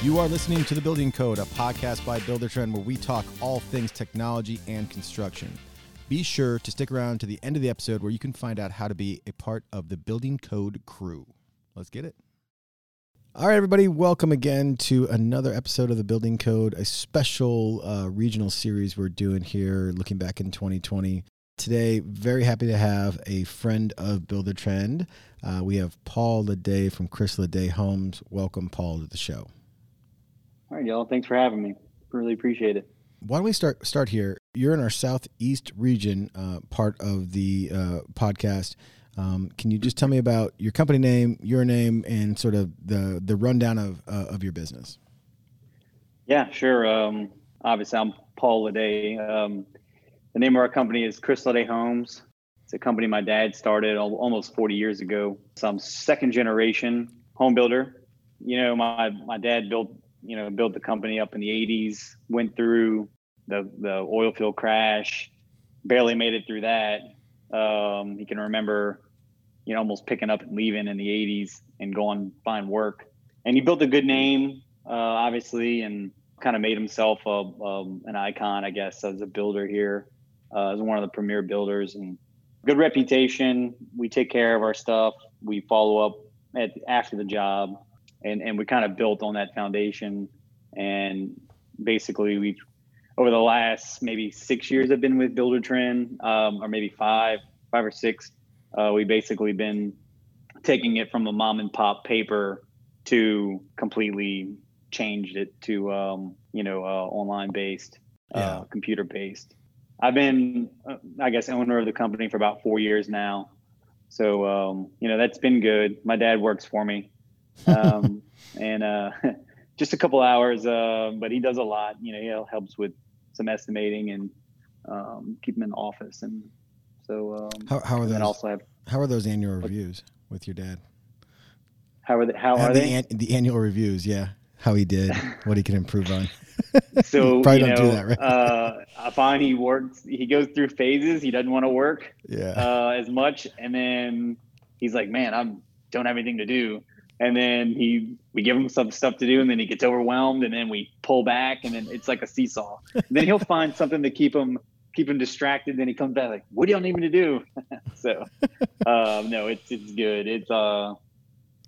You are listening to The Building Code, a podcast by Buildertrend where we talk all things technology and construction. Be sure to stick around to the end of the episode where you can find out how to be a part of the Building Code crew. Let's get it. All right, everybody, welcome again to another episode of the Building Code, a special uh, regional series we're doing here, looking back in 2020. Today, very happy to have a friend of Buildertrend. Uh, we have Paul Ledet from Chris Ledet Homes. Welcome, Paul, to the show. All right, y'all. Thanks for having me. Really appreciate it. Why don't we start start here? You're in our southeast region uh, part of the uh, podcast. Um, can you just tell me about your company name, your name, and sort of the the rundown of uh, of your business? Yeah, sure. Um, obviously, I'm Paul Ledet. Um, the name of our company is Chris Ledet Homes. It's a company my dad started almost 40 years ago. So I'm second generation home builder. You know, my my dad built you know, built the company up in the 80s, went through the, the oil field crash, barely made it through that. Um, he can remember, you know, almost picking up and leaving in the 80s and going find work. And he built a good name, uh, obviously, and kind of made himself a, um, an icon, I guess, as a builder here, uh, as one of the premier builders and good reputation. We take care of our stuff. We follow up at, after the job and and we kind of built on that foundation. And basically we've over the last maybe six years i've been with Buildertrend um, or maybe five five or six uh, we basically been taking it from a mom and pop paper to completely changed it to um, you know uh, online based uh, computer based. I've been uh, i guess owner of the company for about four years now. So um, you know that's been good. My dad works for me um, and uh, just a couple hours. Uh, but he does a lot. You know, he helps with some estimating and um, keep him in the office. And so, um, how, how are those? Also have, how are those annual reviews with your dad? How are they? How are the, they? An, the annual reviews, yeah. How he did, what he can improve on. so probably don't know, do that, right? uh, I find he works. He goes through phases. He doesn't want to work, yeah, uh, as much, and then he's like, "Man, I don't have anything to do." And then he we give him some stuff to do and then he gets overwhelmed and then we pull back and then it's like a seesaw. Then he'll find something to keep him keep him distracted then he comes back like what do y'all need me to do? So um, no it's it's good. It's uh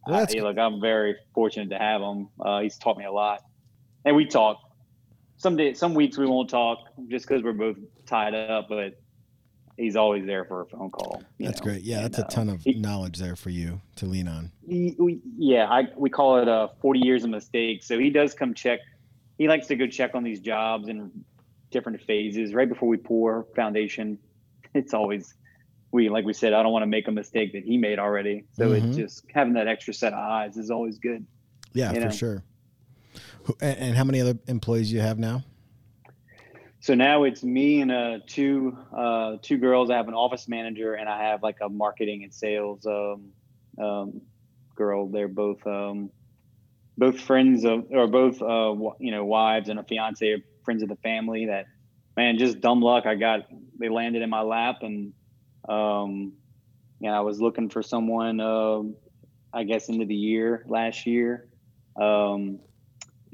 well, I, look i'm very fortunate to have him. Uh, he's taught me a lot. And we talk. Some days some weeks we won't talk just because we're both tied up but he's always there for a phone call. That's know? great. Yeah, and, that's a ton of he, knowledge there for you to lean on. He, we, yeah, I, we call it uh, 40 years of mistakes. So he does come check. He likes to go check on these jobs in different phases right before we pour foundation. It's always we like we said. I don't want to make a mistake that he made already. So mm-hmm. it's just having that extra set of eyes is always good. Yeah, for know? sure. And, and how many other employees you have now? So now it's me and uh, two uh, two girls. I have an office manager and I have like a marketing and sales um, um, girl. They're both um, both friends of or both uh, you know wives and a fiance, friends of the family. That man, just dumb luck. I got they landed in my lap and um, I was looking for someone. Uh, I guess into the year last year, um,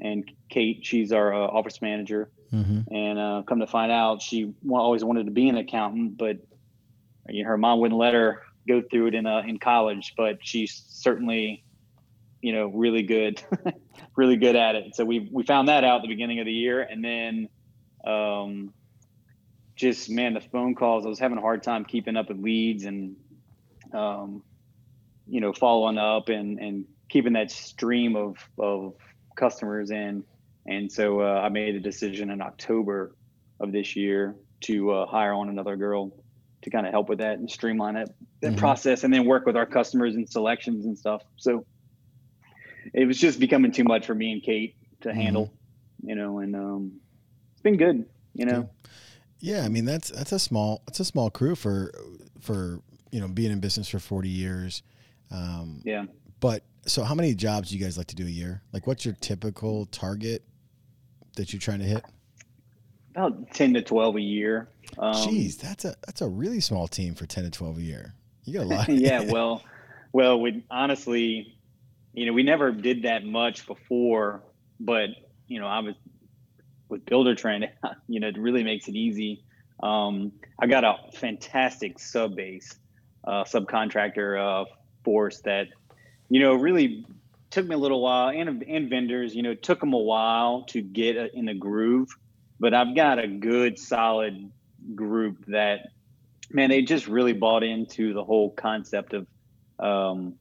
and Kate, she's our uh, office manager Mm-hmm. And uh, come to find out, she always wanted to be an accountant, but you know, her mom wouldn't let her go through it in uh, in college. But she's certainly, you know, really good, really good at it. So we we found that out at the beginning of the year, and then, um, just man, the phone calls. I was having a hard time keeping up with leads and, um, you know, following up and and keeping that stream of of customers in and so uh, I made a decision in October of this year to uh, hire on another girl to kind of help with that and streamline it, that mm-hmm. process, and then work with our customers and selections and stuff. So it was just becoming too much for me and Kate to mm-hmm. handle, you know, and um, it's been good, you know. Yeah, I mean that's that's a small it's a small crew for for you know being in business for forty years. Um, yeah. But so, how many jobs do you guys like to do a year? Like, what's your typical target that you're trying to hit? About ten to twelve a year. Um, Jeez, that's a that's a really small team for ten to twelve a year. You got a lot. yeah, well, well, we honestly, you know, we never did that much before but you know, I was with Buildertrend, you know, it really makes it easy. Um, I got a fantastic sub base, uh, subcontractor uh, force that, you know, really took me a little while, and and vendors, you know, took them a while to get in a groove. But I've got a good, solid group that, man, they just really bought into the whole concept of, um,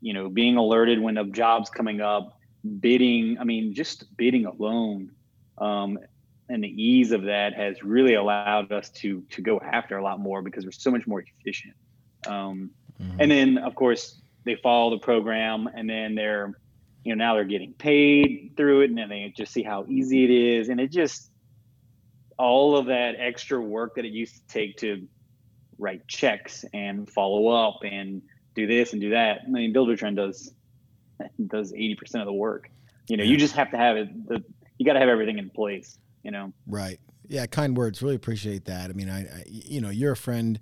you know, being alerted when a job's coming up, bidding. I mean, just bidding alone, um, and the ease of that has really allowed us to to go after a lot more because we're so much more efficient. Um, mm-hmm. And then, of course, they follow the program, and then they're, you know, now they're getting paid through it, and then they just see how easy it is, and it just all of that extra work that it used to take to write checks and follow up and do this and do that. I mean, Buildertrend does does eighty percent of the work. You know, you just have to have it. The, you got to have everything in place. You know. Right. Yeah. Kind words. Really appreciate that. I mean, I, I you know, you're a friend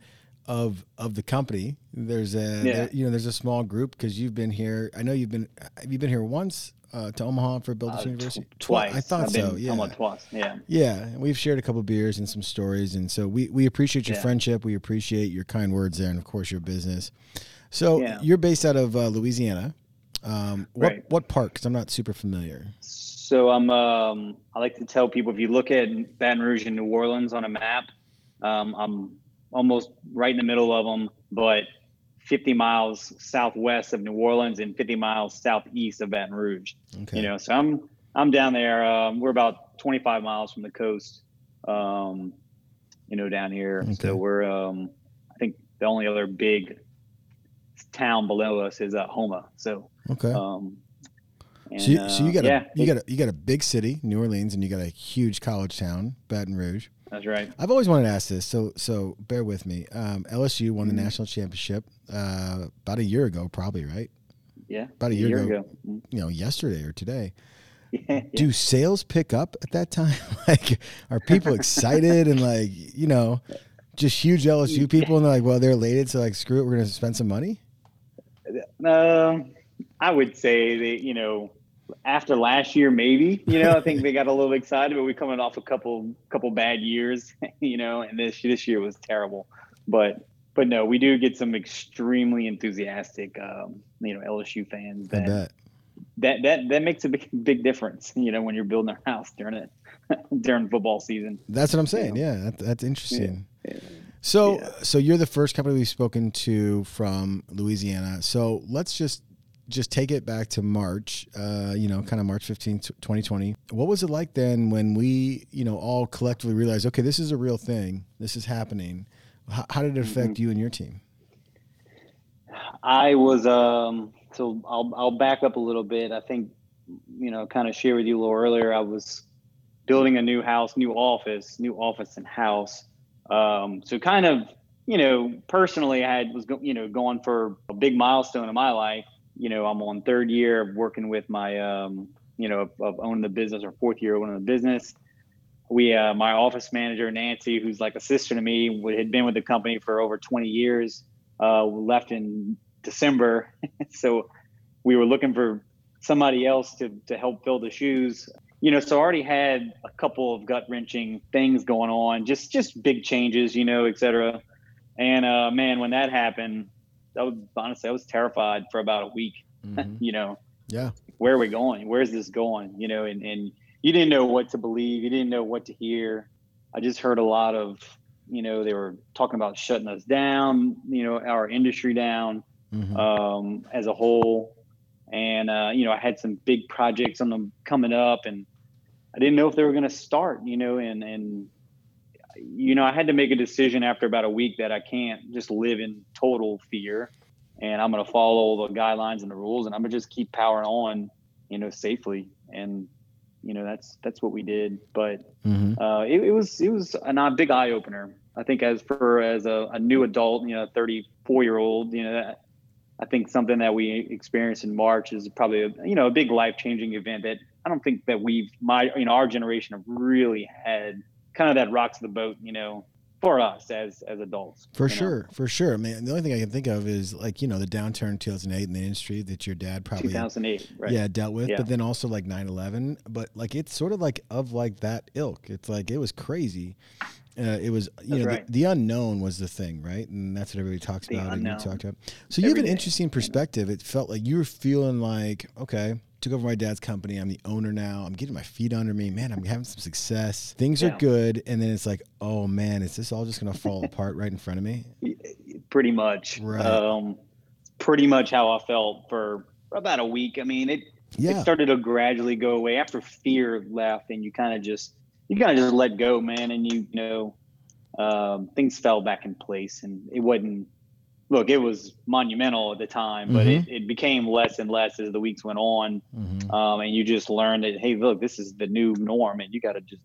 of of the company. There's a yeah. there, you know there's a small group because you've been here. I know you've been have you been here once uh, to Omaha for Builders uh, University? T- twice. I thought I've so. Yeah, Omaha twice. Yeah. Yeah, we've shared a couple beers and some stories, and so we we appreciate your yeah. friendship. We appreciate your kind words there, and of course your business. So yeah. you're based out of uh, Louisiana. Um, what right. what part? Because I'm not super familiar. So I'm. Um, I like to tell people if you look at Baton Rouge and New Orleans on a map, um, I'm almost right in the middle of them, but 50 miles southwest of New Orleans and 50 miles southeast of Baton Rouge. Okay. You know, so I'm I'm down there. Um, we're about 25 miles from the coast. Um, you know, down here. Okay. So we're um, I think the only other big town below us is uh, Houma. So okay. Um, and, so, you, so you got uh, a you got a you got a big city, New Orleans, and you got a huge college town, Baton Rouge. That's right. I've always wanted to ask this, so so bear with me. Um, LSU won the mm-hmm. national championship uh, about a year ago, probably right. Yeah, about a year, a year ago, ago. Mm-hmm. You know, yesterday or today. Yeah, yeah. Do sales pick up at that time? like, are people excited and like you know, just huge LSU people and they're like, well, they're elated, so like, screw it, we're gonna spend some money. Uh, I would say that you know after last year, maybe you know, I think they got a little excited, but we're coming off a couple couple bad years, you know, and this this year was terrible. But but no, we do get some extremely enthusiastic, um, you know, LSU fans that that that that makes a big big difference, you know, when you're building a house during it during football season. That's what I'm saying. You know? Yeah, that, that's interesting. Yeah. So, yeah. so you're the first company we've spoken to from Louisiana. So let's just just take it back to March, uh, you know, kind of March 15th, 2020. What was it like then when we, you know, all collectively realized, okay, this is a real thing, this is happening? How, how did it affect mm-hmm. you and your team? I was, um, so I'll, I'll back up a little bit. I think, you know, kind of share with you a little earlier, I was building a new house, new office, new office and house. Um, so kind of, you know, personally, I had was, you know, going for a big milestone in my life you know, I'm on third year of working with my, um, you know, of, of, owning the business or fourth year owning the business. We, uh, my office manager, Nancy, who's like a sister to me, had been with the company for over 20 years, uh, left in December. so we were looking for somebody else to, to help fill the shoes. You know, so I already had a couple of gut wrenching things going on, just, just big changes, you know, et cetera. And, uh, man, when that happened, I was honestly I was terrified for about a week. Mm-hmm. you know, yeah, where are we going? Where's this going? You know, and and you didn't know what to believe. You didn't know what to hear. I just heard a lot of, you know, they were talking about shutting us down. You know, our industry down mm-hmm. um, as a whole. And uh, you know, I had some big projects on them coming up, and I didn't know if they were going to start. You know, and and you know, I had to make a decision after about a week that I can't just live in total fear and I'm going to follow the guidelines and the rules and I'm going to just keep powering on, you know, safely. And, you know, that's, that's what we did. But mm-hmm. uh, it, it, was, it was a big eye opener. I think as for, as a, a new adult, you know, 34 year old, you know, that, I think something that we experienced in March is probably a, you know, a big life changing event that I don't think that we've, my, you know, our generation have really had kind of that rocks the boat, you know, for us as as adults. For sure, know? for sure. I mean, the only thing I can think of is like you know the downturn 2008 in the industry that your dad probably 2008, right? Yeah, dealt with, yeah. but then also like 9/11. But like it's sort of like of like that ilk. It's like it was crazy. Uh, it was you that's know right. the, the, unknown was the thing, right? And that's what everybody talks the about. Unknown. And you talked about. So you have an day, interesting perspective. It felt like you were feeling like okay took over my dad's company. I'm the owner now. I'm getting my feet under me. Man, I'm having some success. Things yeah. are good. And then it's like, oh man, is this all just going to fall apart right in front of me? Pretty much. Right. Um, pretty much how I felt for about a week. I mean, it, yeah. it started to gradually go away after fear left and you kind of just, you kind of just let go, man. And you, you know, um, things fell back in place and it wasn't, look, it was monumental at the time, but mm-hmm. it, it became less and less as the weeks went on. Mm-hmm. Um, and you just learned that, hey, look, this is the new norm, and you got to just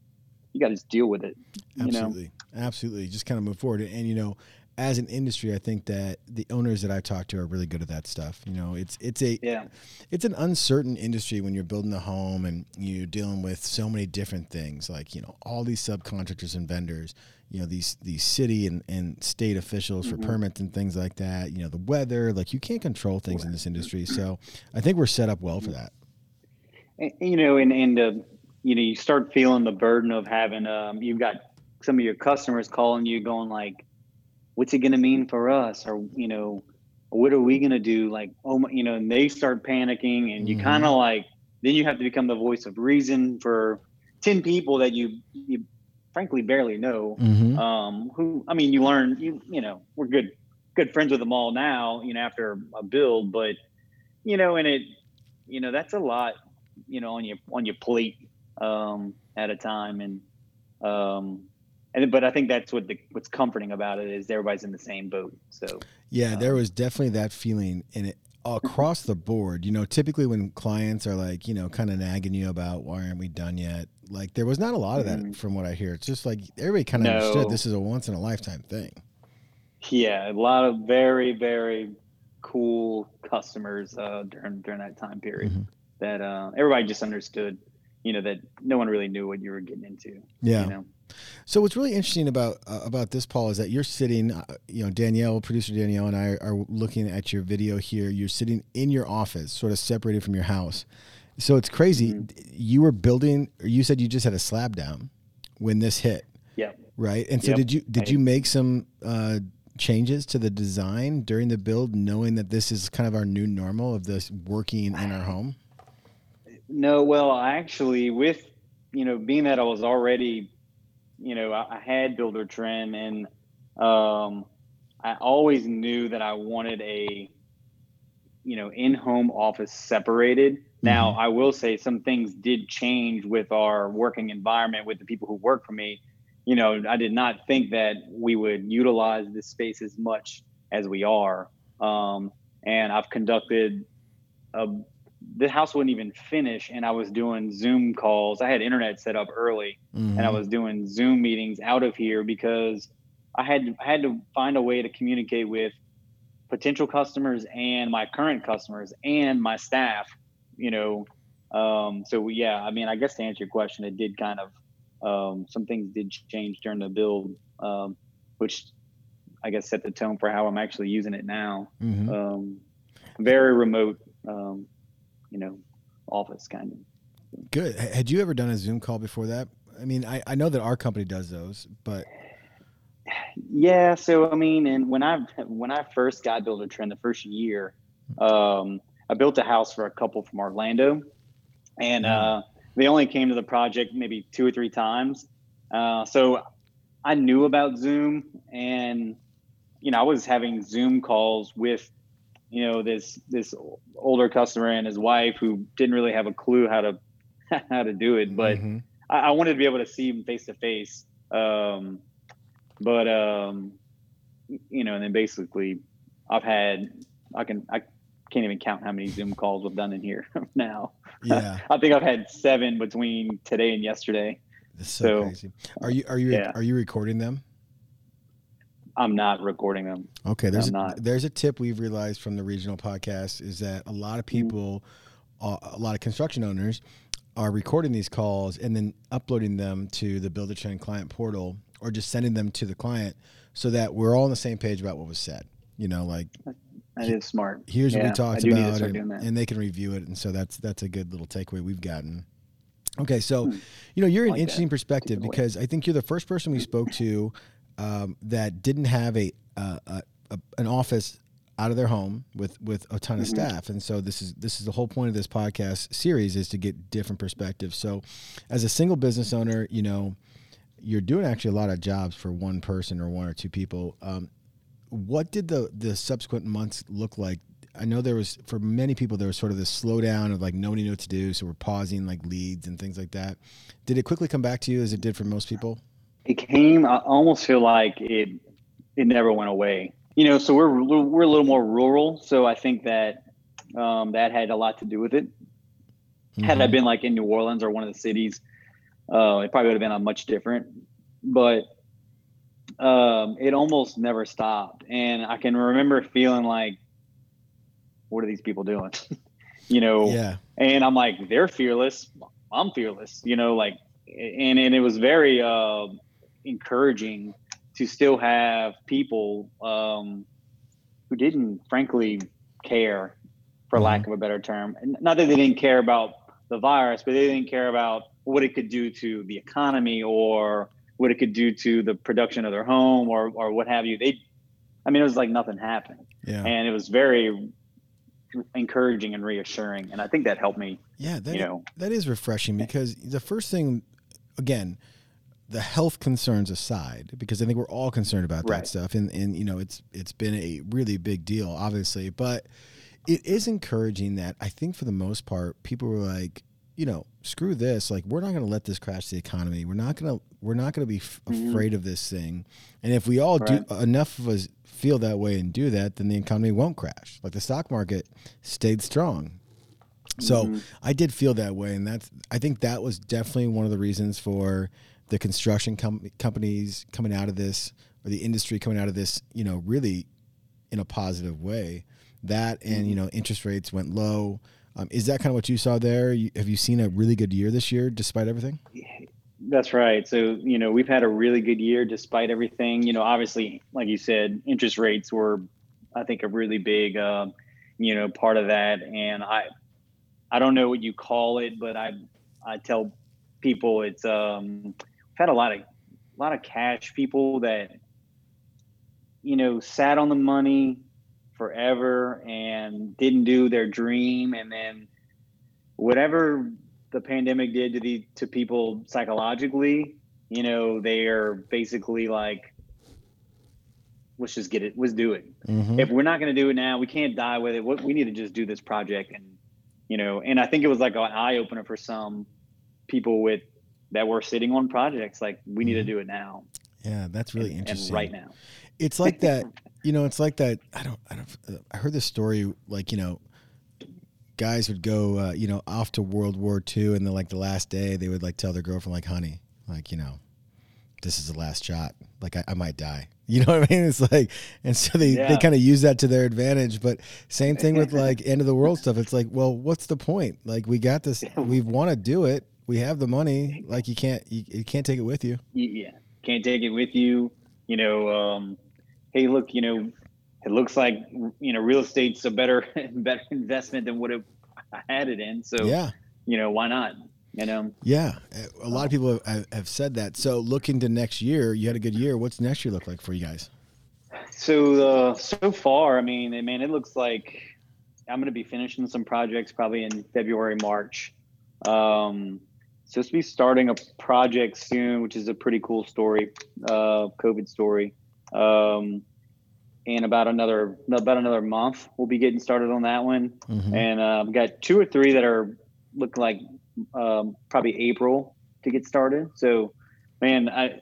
you got to just deal with it. Absolutely, know? absolutely. Just kind of move forward. And you know, as an industry, I think that the owners that I talk to are really good at that stuff. You know, it's it's a yeah. it's an uncertain industry when you're building a home and you're dealing with so many different things, like you know all these subcontractors and vendors you know these these city and, and state officials for mm-hmm. permits and things like that you know the weather like you can't control things in this industry. So i think we're set up well for that. And, you know and and uh, you know you start feeling the burden of having um you've got some of your customers calling you going like what's it going to mean for us? Or you know what are we going to do? Like oh my, you know and they start panicking and you mm-hmm. kind of like then you have to become the voice of reason for 10 people that you you frankly barely know. Mm-hmm. Um, who I mean, you learn you you know we're good good friends with them all now. You know after a build, but you know, and it you know that's a lot you know on your on your plate um, at a time, and um, and but I think that's what the what's comforting about it is everybody's in the same boat. So yeah, there um, was definitely that feeling, in it across the board. You know, typically when clients are like, you know, kind of nagging you about why aren't we done yet, like there was not a lot of that mm-hmm. from what I hear. It's just like everybody kind of no. understood this is a once in a lifetime thing. Yeah, a lot of very very cool customers uh, during during that time period mm-hmm. that uh, everybody just understood. You know that no one really knew what you were getting into. Yeah. You know? So what's really interesting about uh, about this, Paul, is that you're sitting, uh, you know, Danielle, producer Danielle, and I are looking at your video here. You're sitting in your office, sort of separated from your house. So it's crazy. Mm-hmm. You were building. Or you said you just had a slab down when this hit. Yeah. Right. And so yep. did you did you make some uh, changes to the design during the build, knowing that this is kind of our new normal of this working in our home? No. Well, actually, with you know, being that I was already you know, I, I had Buildertrend and um, I always knew that I wanted a, you know, in-home office separated. Mm-hmm. Now, I will say some things did change with our working environment with the people who work for me. You know, I did not think that we would utilize this space as much as we are. Um, and I've conducted a the house wouldn't even finish and i was doing zoom calls i had internet set up early mm-hmm. and i mm-hmm. was doing zoom meetings out of here because i had I had to find a way to communicate with potential customers and my current customers and my staff you know um, so yeah i mean i guess to answer your question it did kind of um, some things did change during the build um, which i guess set the tone for how i'm actually using it now mm-hmm. Um, very remote um, you know, office kind of. Good. Had you ever done a Zoom call before that? I mean, I, I know that our company does those, but yeah. So I mean, and when I when I first got Buildertrend the first year, um, I built a house for a couple from Orlando, and mm. uh, they only came to the project maybe two or three times. Uh, so I knew about Zoom, and you know, I was having Zoom calls with you know this this older customer and his wife who didn't really have a clue how to how to do it but mm-hmm. I, I, wanted to be able to see him face to face um, but um, you know and then basically i've had i can i can't even count how many zoom calls we've done in here now yeah i think i've had seven between today and yesterday That's so, so crazy are you are you yeah. are you recording them I'm not recording them. Okay, there's a, there's a tip we've realized from the regional podcast is that a lot of mm-hmm. people, mm-hmm. uh, a lot of construction owners, are recording these calls and then uploading them to the Buildertrend client portal or just sending them to the client so that we're all on the same page about what was said. You know, like that is smart. Here's yeah, what we talked about, and, and, they can review it, and so that's that's a good little takeaway we've gotten. Okay, so hmm. you know you're an interesting that. perspective because I think you're the first person we spoke to um, that didn't have a, uh, a, a, an office out of their home with with a ton of mm-hmm. staff and so this is this is the whole point of this podcast series is to get different perspectives so as a single business owner you know you're doing actually a lot of jobs for one person or one or two people um, what did the the subsequent months look like? I know there was for many people there was sort of this slowdown of like nobody knew what to do, so we're pausing like leads and things like that. Did it quickly come back to you as it did for most people? It came. I almost feel like it it never went away. You know, so we're we're a little more rural, so I think that um, that had a lot to do with it. Mm-hmm. Had I mm-hmm. been like in New Orleans or one of the cities, uh, it probably would have been a much different. But um, it almost never stopped. And I can remember feeling like, what are these people doing? you know? Yeah. And I'm like, they're fearless. I'm fearless, you know, like, and, and it was very uh, encouraging to still have people um, who didn't, frankly, care, for mm-hmm. lack of a better term. Not that they didn't care about the virus, but they didn't care about what it could do to the economy or what it could do to the production of their home or or what have you. They, I mean, it was like nothing happened. Yeah. And it was very encouraging and reassuring, and I think that helped me. Yeah, that you know that is refreshing because the first thing, again, the health concerns aside, because I think we're all concerned about right. that stuff, and and you know it's it's been a really big deal, obviously, but it is encouraging that I think for the most part people were like, you know, screw this. Like, we're not going to let this crash the economy. We're not going to. We're not going to be f- mm-hmm. afraid of this thing. And if we all right. do enough of us feel that way and do that, then the economy won't crash. Like the stock market stayed strong. So mm-hmm. I did feel that way, and that's. I think that was definitely one of the reasons for the construction com- companies coming out of this, or the industry coming out of this. You know, really in a positive way. That and mm-hmm. you know, interest rates went low um, is that kind of what you saw there? You, have you seen a really good year this year, despite everything? That's right. So you know we've had a really good year despite everything. You know, obviously, like you said, interest rates were, I think, a really big, uh, you know, part of that. And I, I don't know what you call it, but I, I tell people it's um, we've had a lot of, a lot of cash people that, you know, sat on the money, forever and didn't do their dream and then whatever the pandemic did to the to people psychologically you know they are basically like let's just get it let's do it mm-hmm. if we're not going to do it now we can't die with it what, we need to just do this project and you know and i think it was like an eye-opener for some people with that were sitting on projects like we mm-hmm. need to mm-hmm. do it now yeah that's really and, interesting and right now it's like that you know, it's like that. I don't. I don't. I heard this story. Like you know, guys would go, uh, you know, off to World War II, and then like the last day, they would like tell their girlfriend, like, "Honey, like you know, this is the last shot. Like I, I might die." You know what I mean? It's like, and so they, yeah. they kind of use that to their advantage. But same thing with like end of the world stuff. It's like, well, what's the point? Like we got this, we want to do it. We have the money. Like you can't, you, you can't take it with you. Yeah, can't take it with you. You know, um, hey, look, you know, it looks like you know real estate's a better better investment than what it, I had it in. So yeah, you know, why not? You know. Yeah, a lot of people have, have said that. So looking to next year, you had a good year. What's next year look like for you guys? So uh, so far, I mean, man, it looks like I'm going to be finishing some projects probably in February, March. Um, supposed to be starting a project soon, which is a pretty cool story, uh, COVID story. Um, in about another about another month, we'll be getting started on that one. Mm-hmm. And uh, I've got two or three that are look like um, probably April to get started. So, man, I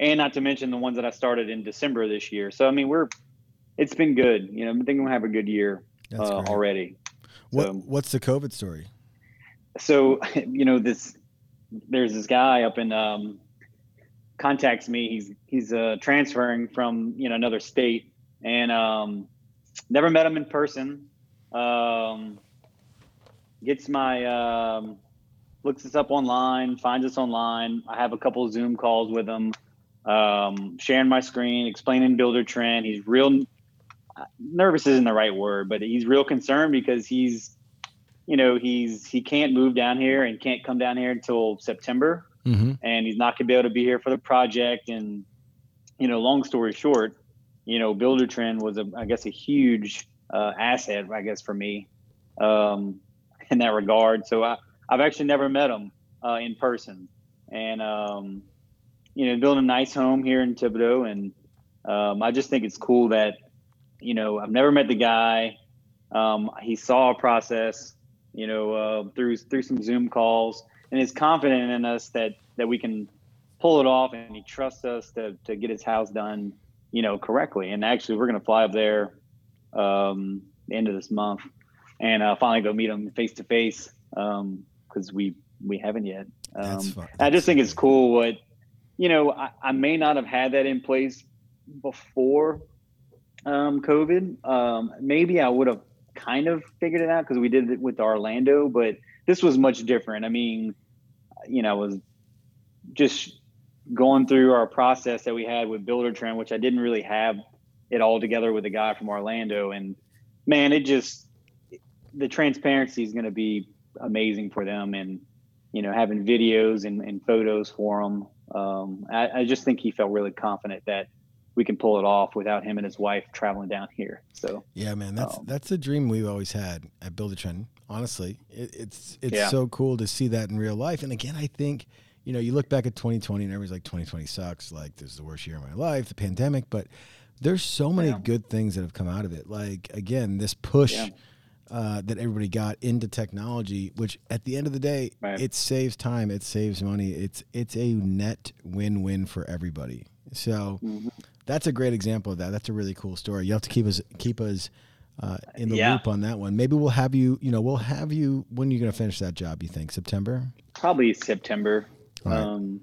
and not to mention the ones that I started in December this year. So I mean, we're it's been good. You know, I think we'll have a good year uh, already. What so, What's the COVID story? So you know this. There's this guy up in um, contacts me. He's he's uh, transferring from you know another state, and um, never met him in person. Um, gets my um, looks us up online, finds us online. I have a couple Zoom calls with him. um, sharing my screen, explaining Buildertrend. He's real nervous isn't the right word, but he's real concerned because he's, you know, he's he can't move down here and can't come down here until September, mm-hmm. and he's not gonna be able to be here for the project. And you know, long story short, you know, Buildertrend was a I guess a huge uh, asset, I guess for me, um, in that regard. So I I've actually never met him uh, in person, and um, you know, building a nice home here in Thibodaux, and um, I just think it's cool that you know, I've never met the guy. Um, he saw a process, you know, uh, through through some Zoom calls, and is confident in us that that we can pull it off, and he trusts us to to get his house done, you know, correctly. And actually, we're going to fly up there um, the end of this month, and uh, finally go meet him face to face because we we haven't yet. Um, I just think it's cool what you know. I, I may not have had that in place before um, COVID. Um, maybe I would have kind of figured it out because we did it with Orlando, but this was much different. I mean, you know, was just going through our process that we had with Buildertrend, which I didn't really have it all together with a guy from Orlando. And man, it just the transparency is going to be amazing for them, and you know, having videos and, and photos for them. Um, I, I just think he felt really confident that we can pull it off without him and his wife traveling down here. So yeah, man, that's um, that's the dream we've always had at Buildertrend. Honestly, it, it's it's yeah. so cool to see that in real life. And again, I think you know you look back at 2020 and everybody's like 2020 sucks, like this is the worst year of my life, the pandemic. But there's so many yeah. good things that have come out of it. Like again, this push. Yeah. Uh, that everybody got into technology, which at the end of the day, right. it saves time, it saves money. It's it's a net win-win for everybody. So mm-hmm that's a great example of that. That's a really cool story. You have to keep us keep us uh, in the yeah. loop on that one. Maybe we'll have you. You know, we'll have you. When are you going to finish that job? You think September? Probably September. Right. Um,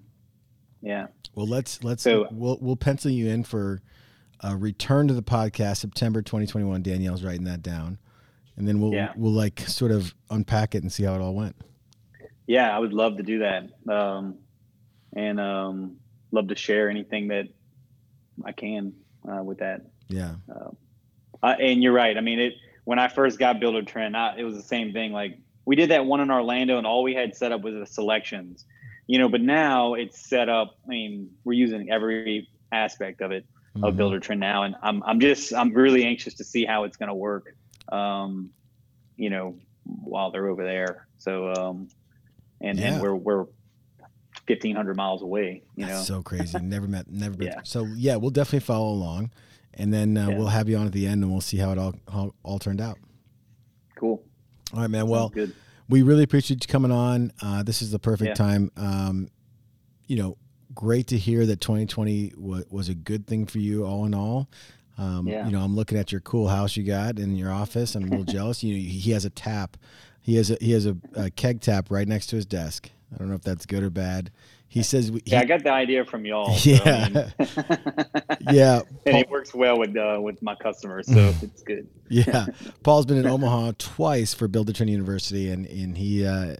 yeah. Well, let's let's so, we'll we'll pencil you in for a return to the podcast September 2021. Danielle's writing that down, and then we'll yeah. we'll like sort of unpack it and see how it all went. Yeah, I would love to do that, um, and um, love to share anything that I can uh, with that. Yeah. Uh, and you're right. I mean, it when I first got Buildertrend, I, it was the same thing. Like we did that one in Orlando, and all we had set up was the selections, you know. But now it's set up. I mean, we're using every aspect of it mm-hmm. of Buildertrend now, and I'm I'm just I'm really anxious to see how it's going to work. Um, you know, while they're over there. So, um, and yeah. and we're we're fifteen hundred miles away. You That's know, so crazy. Never met, never been. Yeah. So yeah, we'll definitely follow along, and then uh, yeah. we'll have you on at the end, and we'll see how it all how all turned out. Cool. All right, man. Well, good. We really appreciate you coming on. Uh, this is the perfect yeah. time. Um, you know, great to hear that 2020 w- was a good thing for you, all in all. Um, yeah. You know, I'm looking at your cool house you got in your office. And I'm a little jealous. You know, he has a tap. He has a he has a, a keg tap right next to his desk. I don't know if that's good or bad. He says, he, "Yeah, I got the idea from y'all." Yeah, so, I mean, yeah, and it works well with uh, with my customers, so it's good. yeah, Paul's been in Omaha twice for Buildertrend University, and and he uh,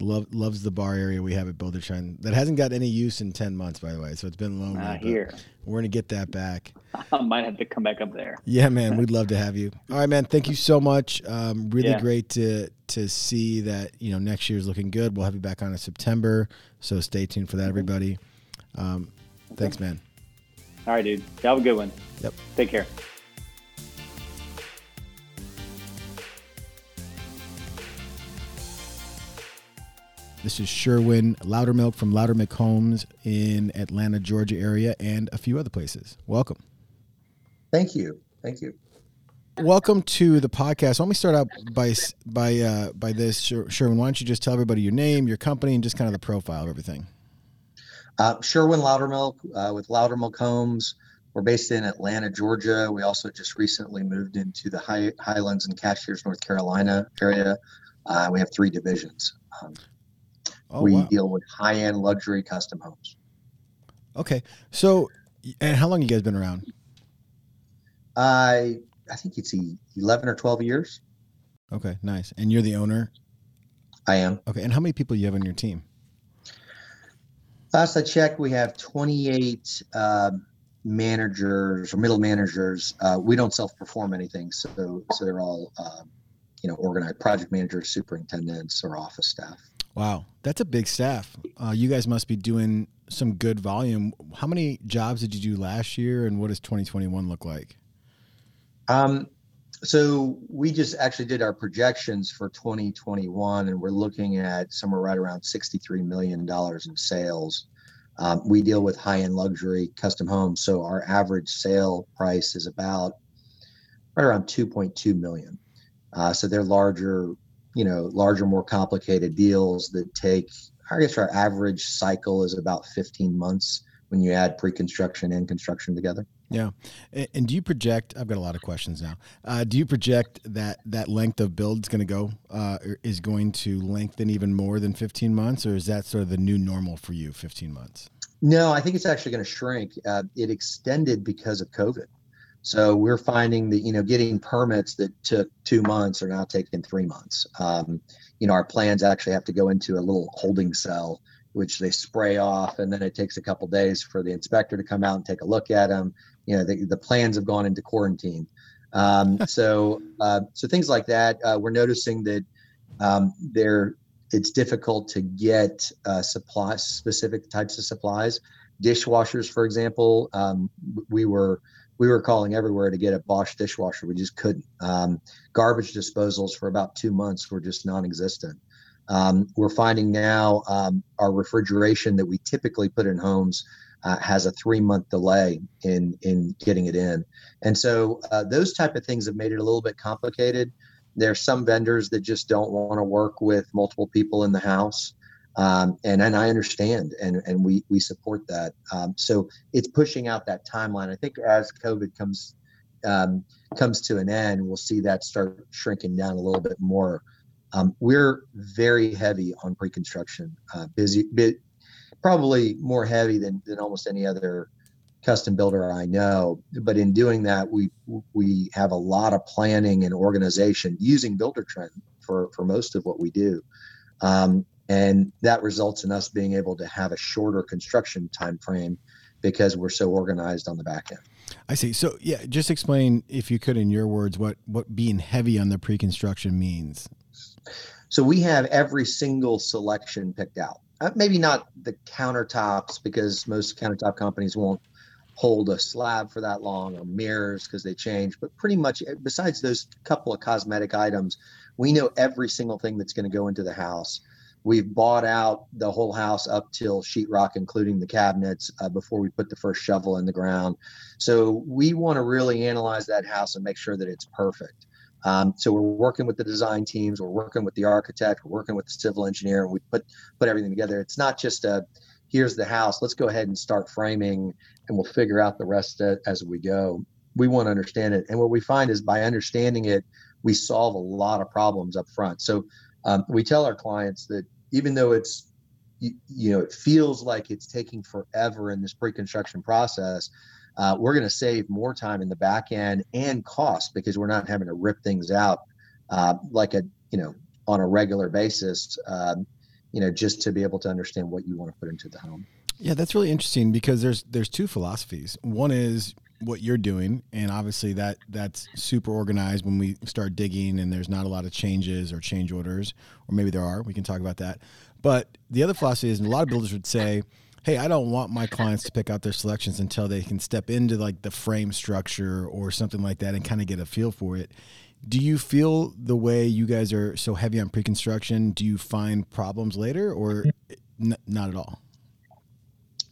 Love, loves the bar area we have at Buildertrend that hasn't got any use in 10 months, by the way. So it's been lonely. Not here. We're going to get that back. I might have to come back up there. Yeah, man. We'd love to have you. All right, man. Thank you so much. Um, really yeah. great to to see that, you know, next year is looking good. We'll have you back on in September. So stay tuned for that, everybody. Um, thanks, man. All right, dude. Have a good one. Yep. Take care. This is Sherwin Loudermilk from Loudermilk Homes in Atlanta, Georgia area, and a few other places. Welcome. Thank you. Thank you. Welcome to the podcast. Let me start out by by uh, by this, Sherwin. Why don't you just tell everybody your name, your company, and just kind of the profile of everything? Uh, Sherwin Loudermilk uh, with Loudermilk Homes. We're based in Atlanta, Georgia. We also just recently moved into the High, Highlands and Cashiers, North Carolina area. Uh, we have three divisions. Um, Oh, we wow. deal with high end luxury custom homes. Okay. So, and how long you guys been around? I I think it's 11 or 12 years. Okay, nice. And you're the owner? I am. Okay. And how many people you have on your team? Last I checked, we have 28 uh, managers or middle managers. Uh, we don't self-perform anything, so so they're all uh, you know organized project managers, superintendents, or office staff. Wow, that's a big staff. Uh, you guys must be doing some good volume. How many jobs did you do last year, and what does 2021 look like? Um, so we just actually did our projections for 2021, and we're looking at somewhere right around 63 million dollars in sales. Um, we deal with high-end luxury custom homes, so our average sale price is about right around 2.2 million. Uh, so they're larger, you know, larger, more complicated deals that take. I guess our average cycle is about 15 months when you add pre-construction and construction together. Yeah, and do you project? I've got a lot of questions now. Uh, do you project that that length of build is going to go uh, is going to lengthen even more than 15 months, or is that sort of the new normal for you? 15 months? No, I think it's actually going to shrink. Uh, it extended because of COVID. So we're finding that you know getting permits that took two months are now taking three months. Um, you know our plans actually have to go into a little holding cell which they spray off, and then it takes a couple days for the inspector to come out and take a look at them. You know, the, the plans have gone into quarantine. Um, so, uh, so things like that. Uh, we're noticing that um, there, it's difficult to get uh, supply specific types of supplies. Dishwashers, for example, um, we were we were calling everywhere to get a Bosch dishwasher. We just couldn't. Um, garbage disposals for about two months were just non-existent. Um, we're finding now um, our refrigeration that we typically put in homes uh, has a three month delay in in getting it in, and so uh, those type of things have made it a little bit complicated. There's some vendors that just don't want to work with multiple people in the house, um, and and I understand, and and we we support that. Um, so it's pushing out that timeline. I think as COVID comes um, comes to an end, we'll see that start shrinking down a little bit more. Um, we're very heavy on pre-construction, uh, busy, probably more heavy than, than almost any other custom builder I know. But in doing that, we we have a lot of planning and organization using Buildertrend for for most of what we do, um, and that results in us being able to have a shorter construction time frame because we're so organized on the back end. I see. So yeah, just explain if you could in your words what what being heavy on the pre-construction means. So we have every single selection picked out. Uh, maybe not the countertops because most countertop companies won't hold a slab for that long or mirrors because they change, but pretty much eh, besides those couple of cosmetic items, we know every single thing that's going to go into the house. We've bought out the whole house up till sheetrock, including the cabinets, uh, before we put the first shovel in the ground. So we want to really analyze that house and make sure that it's perfect. Um, so we're working with the design teams, we're working with the architect, we're working with the civil engineer, and we put put everything together. It's not just a here's the house, let's go ahead and start framing, and we'll figure out the rest as we go. We want to understand it, and what we find is by understanding it, we solve a lot of problems up front. So um, we tell our clients that even though it's you, you know it feels like it's taking forever in this pre-construction process uh, we're going to save more time in the back end and cost because we're not having to rip things out uh, like a you know on a regular basis um, you know just to be able to understand what you want to put into the home. Yeah that's really interesting because there's there's two philosophies. One is what you're doing and obviously that that's super organized when we start digging and there's not a lot of changes or change orders or maybe there are we can talk about that but the other philosophy is a lot of builders would say hey, I don't want my clients to pick out their selections until they can step into like the frame structure or something like that and kind of get a feel for it. Do you feel the way you guys are so heavy on pre-construction? Do you find problems later, or n- not at all?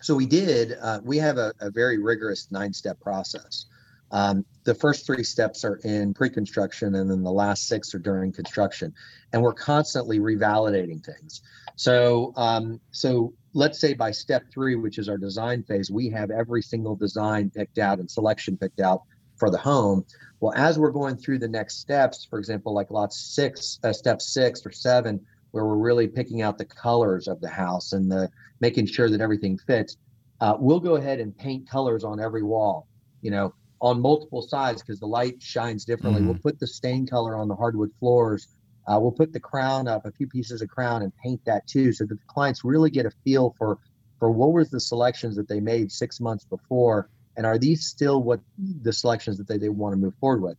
So we did. Uh, we have a, a, very rigorous nine-step process. Um, the first three steps are in pre-construction, and then the last six are during construction, and we're constantly revalidating things. So, um, so let's say by step three, which is our design phase, we have every single design picked out and selection picked out for the home. Well, as we're going through the next steps, for example, like lot six, uh, step six or seven, where we're really picking out the colors of the house and the making sure that everything fits, uh, we'll go ahead and paint colors on every wall, you know, on multiple sides because the light shines differently. Mm-hmm. We'll put the stain color on the hardwood floors uh, we'll put the crown up, a few pieces of crown, and paint that too, so that the clients really get a feel for for what was the selections that they made six months before, and are these still what the selections that they, they want to move forward with?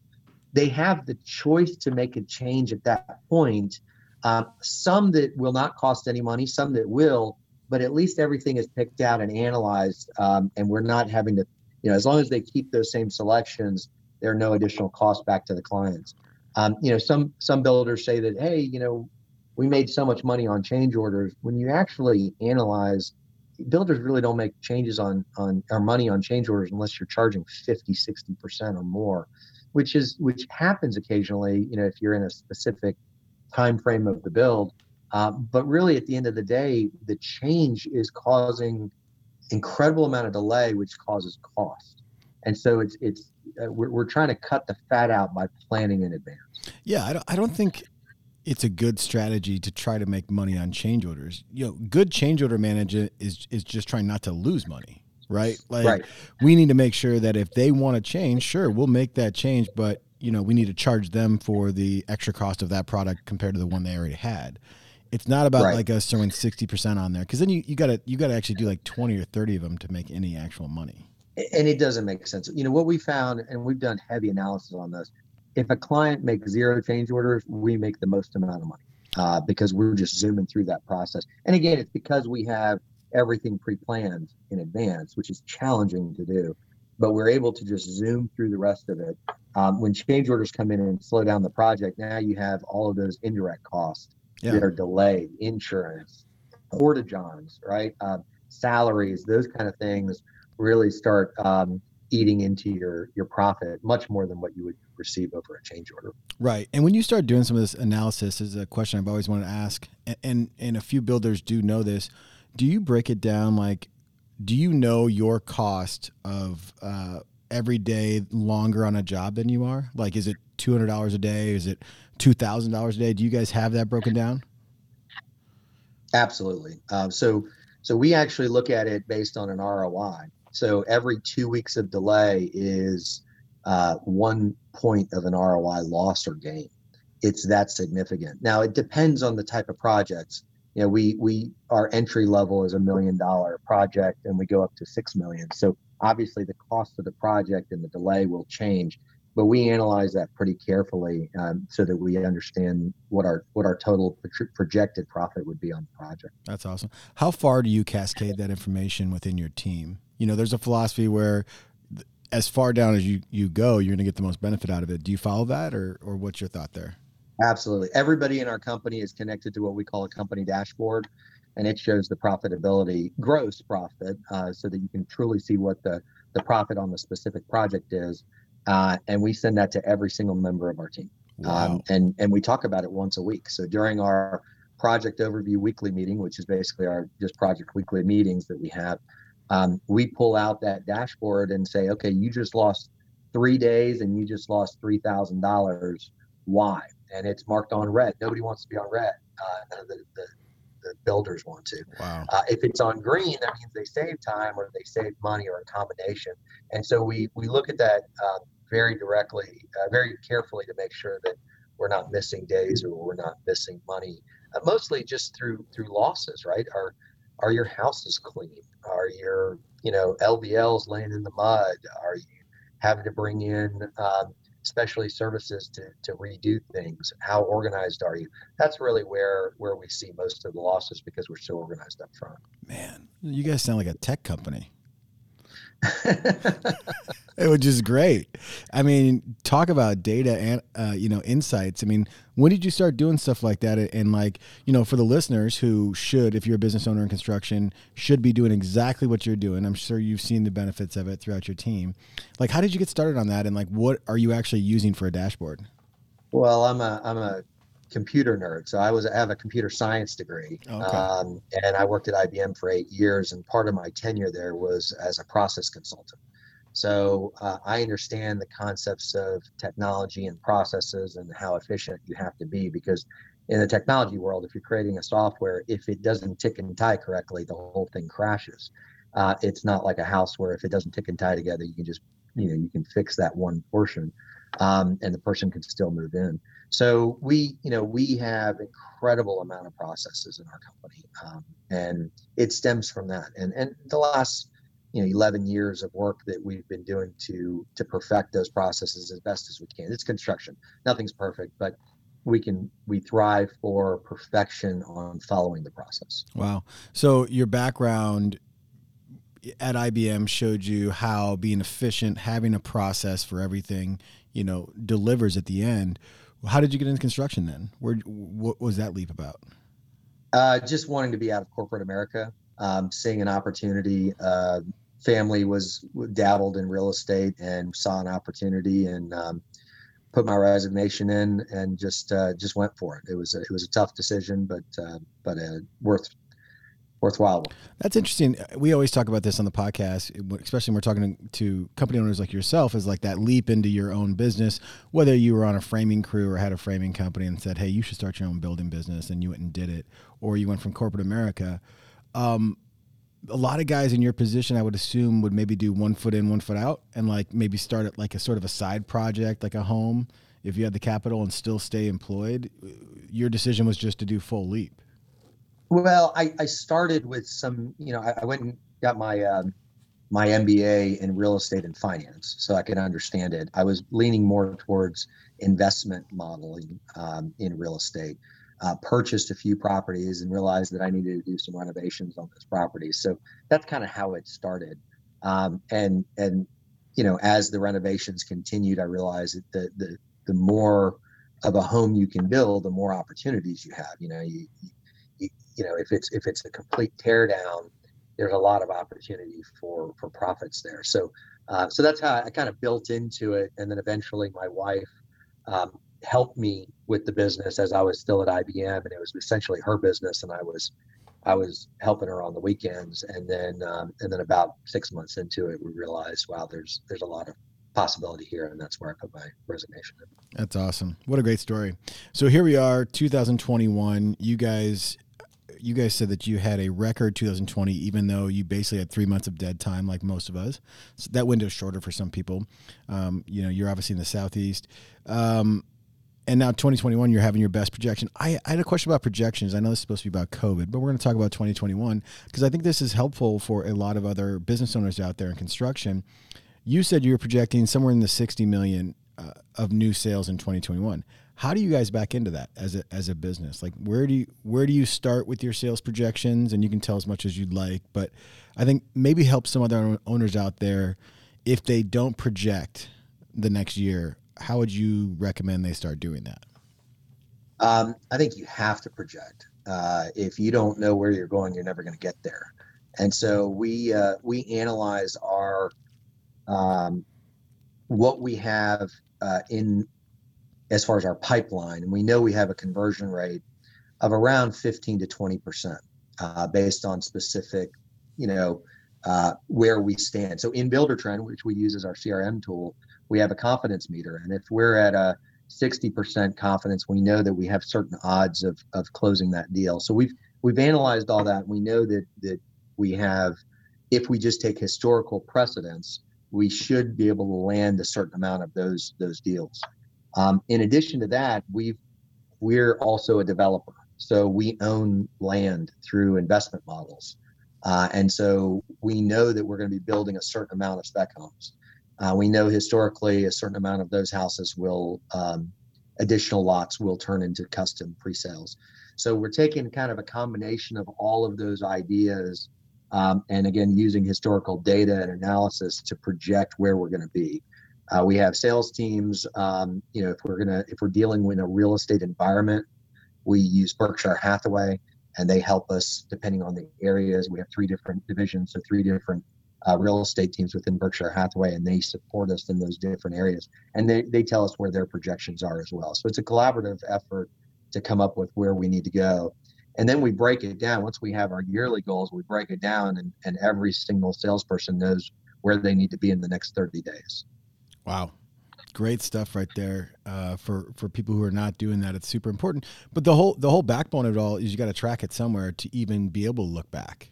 They have the choice to make a change at that point. Um, some that will not cost any money, some that will, but at least everything is picked out and analyzed, um, and we're not having to, you know, as long as they keep those same selections, there are no additional costs back to the clients. Um, you know, some some builders say that, hey, you know, we made so much money on change orders. When you actually analyze, builders really don't make changes on on or money on change orders unless you're charging 50, 60 percent or more, which is which happens occasionally. You know, if you're in a specific time frame of the build. Uh, but really, at the end of the day, the change is causing incredible amount of delay, which causes cost. And so it's it's uh, we're, we're trying to cut the fat out by planning in advance. Yeah, I don't, I don't think it's a good strategy to try to make money on change orders. You know, good change order management is is just trying not to lose money, right? Like right. we need to make sure that if they want to change, sure, we'll make that change, but you know, we need to charge them for the extra cost of that product compared to the one they already had. It's not about right. like us throwing 60% on there cuz then you you got to you got to actually do like 20 or 30 of them to make any actual money and it doesn't make sense. You know what we found, and we've done heavy analysis on this. If a client makes zero change orders, we make the most amount of money uh, because we're just zooming through that process. And again, it's because we have everything pre-planned in advance, which is challenging to do. But we're able to just zoom through the rest of it. Um, when change orders come in and slow down the project, now you have all of those indirect costs yeah. that are delayed, insurance, porta-johns, right? Uh, salaries, those kind of things really start um, eating into your your profit much more than what you would receive over a change order. Right. And when you start doing some of this analysis, is a question I've always wanted to ask, and, and and a few builders do know this. Do you break it down like? Do you know your cost of uh, every day longer on a job than you are? Like, is it two hundred dollars a day? Is it two thousand dollars a day? Do you guys have that broken down? Absolutely. Uh, so, so we actually look at it based on an ROI. So every two weeks of delay is uh, one point of an ROI loss or gain. It's that significant. Now it depends on the type of projects. You know, we we our entry level is a million dollar project, and we go up to six million. So obviously, the cost of the project and the delay will change. But we analyze that pretty carefully um, so that we understand what our what our total projected profit would be on the project. That's awesome. How far do you cascade that information within your team? you know, there's a philosophy where as far down as you you go, you're going to get the most benefit out of it. Do you follow that, or or what's your thought there? Absolutely. Everybody in our company is connected to what we call a company dashboard, and it shows the profitability, gross profit, uh, so that you can truly see what the the profit on the specific project is. Uh, and we send that to every single member of our team. Wow. Um, and and we talk about it once a week. So during our project overview weekly meeting, which is basically our just project weekly meetings that we have, um, we pull out that dashboard and say, okay, you just lost three days and you just lost three thousand dollars. Why? And it's marked on red. Nobody wants to be on red. Uh, the, the, the, builders want to. Wow. Uh, if it's on green, that means they save time or they save money or a combination. And so we we look at that uh, very directly, uh, very carefully to make sure that we're not missing days or we're not missing money. Uh, mostly just through through losses, right? Our are your houses clean? Are your you know LVLs laying in the mud? Are you having to bring in um, specialty services to, to redo things? How organized are you? That's really where where we see most of the losses because we're so organized up front. Man, you guys sound like a tech company. It was just great. I mean, talk about data and uh, you know insights. I mean, when did you start doing stuff like that? And like you know, for the listeners who should, if you're a business owner in construction, should be doing exactly what you're doing. I'm sure you've seen the benefits of it throughout your team. Like, how did you get started on that? And like, what are you actually using for a dashboard? Well, I'm a I'm a computer nerd. So I was I have a computer science degree, okay. um, and I worked at IBM for eight years. And part of my tenure there was as a process consultant. So uh, I understand the concepts of technology and processes and how efficient you have to be because in the technology world, if you're creating a software, if it doesn't tick and tie correctly, the whole thing crashes. Uh, it's not like a house where if it doesn't tick and tie together, you can just you know you can fix that one portion. um, and the person can still move in. So we, you know, we have incredible amount of processes in our company, um, and it stems from that. And and the last, you know, 11 years of work that we've been doing to to perfect those processes as best as we can. It's construction; nothing's perfect, but we can we thrive for perfection on following the process. Wow. So your background at IBM showed you how being efficient, having a process for everything, you know, delivers at the end. How did you get into construction then? Where what was that leap about? Uh, just wanting to be out of corporate America, um, seeing an opportunity. Uh, family was dabbled in real estate and saw an opportunity and um, put my resignation in and just uh, just went for it. It was a, it was a tough decision, but uh, but uh, worth worthwhile. That's interesting. We always talk about this on the podcast, especially when we're talking to company owners like yourself, is like that leap into your own business. Whether you were on a framing crew or had a framing company and said, "Hey, you should start your own building business," and you went and did it, or you went from corporate America. Um, a lot of guys in your position, I would assume, would maybe do one foot in, one foot out, and like maybe start at like a sort of a side project, like a home, if you had the capital and still stay employed. Your decision was just to do full leap. Well, I, I started with some, you know, I, I went and got my um, my MBA in real estate and finance, so I could understand it. I was leaning more towards investment modeling um, in real estate. Uh, purchased a few properties and realized that I needed to do some renovations on those properties. So that's kind of how it started. Um, and and you know, as the renovations continued, I realized that the the the more of a home you can build, the more opportunities you have. You know, you, you you know, if it's if it's a complete teardown, there's a lot of opportunity for for profits there. So uh, so that's how I kind of built into it, and then eventually my wife um, helped me with the business as I was still at IBM, and it was essentially her business, and I was I was helping her on the weekends, and then um, and then about six months into it, we realized, wow, there's there's a lot of possibility here, and that's where I put my resignation in. That's awesome. What a great story. So here we are, 2021. You guys you guys said that you had a record 2020, even though you basically had three months of dead time, like most of us. So that window is shorter for some people. Um, you know, you're obviously in the southeast. Um, and now 2021, you're having your best projection. I, I, had a question about projections. I know this is supposed to be about COVID, but we're going to talk about 2021 because I think this is helpful for a lot of other business owners out there in construction. You said you were projecting somewhere in the 60 million uh, of new sales in 2021. How do you guys back into that as a as a business? Like where do you where do you start with your sales projections? And you can tell as much as you'd like, but I think maybe help some other owners out there if they don't project the next year. How would you recommend they start doing that? Um, I think you have to project. Uh, if you don't know where you're going, you're never going to get there. And so we uh, we analyze our um, what we have uh, in as far as our pipeline. And we know we have a conversion rate of around 15 to 20 percent uh, based on specific, you know, uh, where we stand. So in Buildertrend, which we use as our CRM tool, we have a confidence meter, and if we're at a 60% confidence, we know that we have certain odds of of closing that deal. So we've we've analyzed all that. We know that that we have, if we just take historical precedents, we should be able to land a certain amount of those those deals. Um, in addition to that, we we're also a developer, so we own land through investment models, uh, and so we know that we're going to be building a certain amount of spec homes. Uh, we know historically a certain amount of those houses will um, additional lots will turn into custom pre-sales. So we're taking kind of a combination of all of those ideas, um, and again using historical data and analysis to project where we're going to be. Uh, we have sales teams. Um, you know, if we're gonna if we're dealing with a real estate environment, we use Berkshire Hathaway, and they help us depending on the areas. We have three different divisions, so three different uh, real estate teams within Berkshire Hathaway, and they support us in those different areas. And they they tell us where their projections are as well. So it's a collaborative effort to come up with where we need to go. And then we break it down. Once we have our yearly goals, we break it down, and, and every single salesperson knows where they need to be in the next 30 days. Wow. Great stuff right there. Uh, for for people who are not doing that, it's super important. But the whole the whole backbone of it all is you got to track it somewhere to even be able to look back.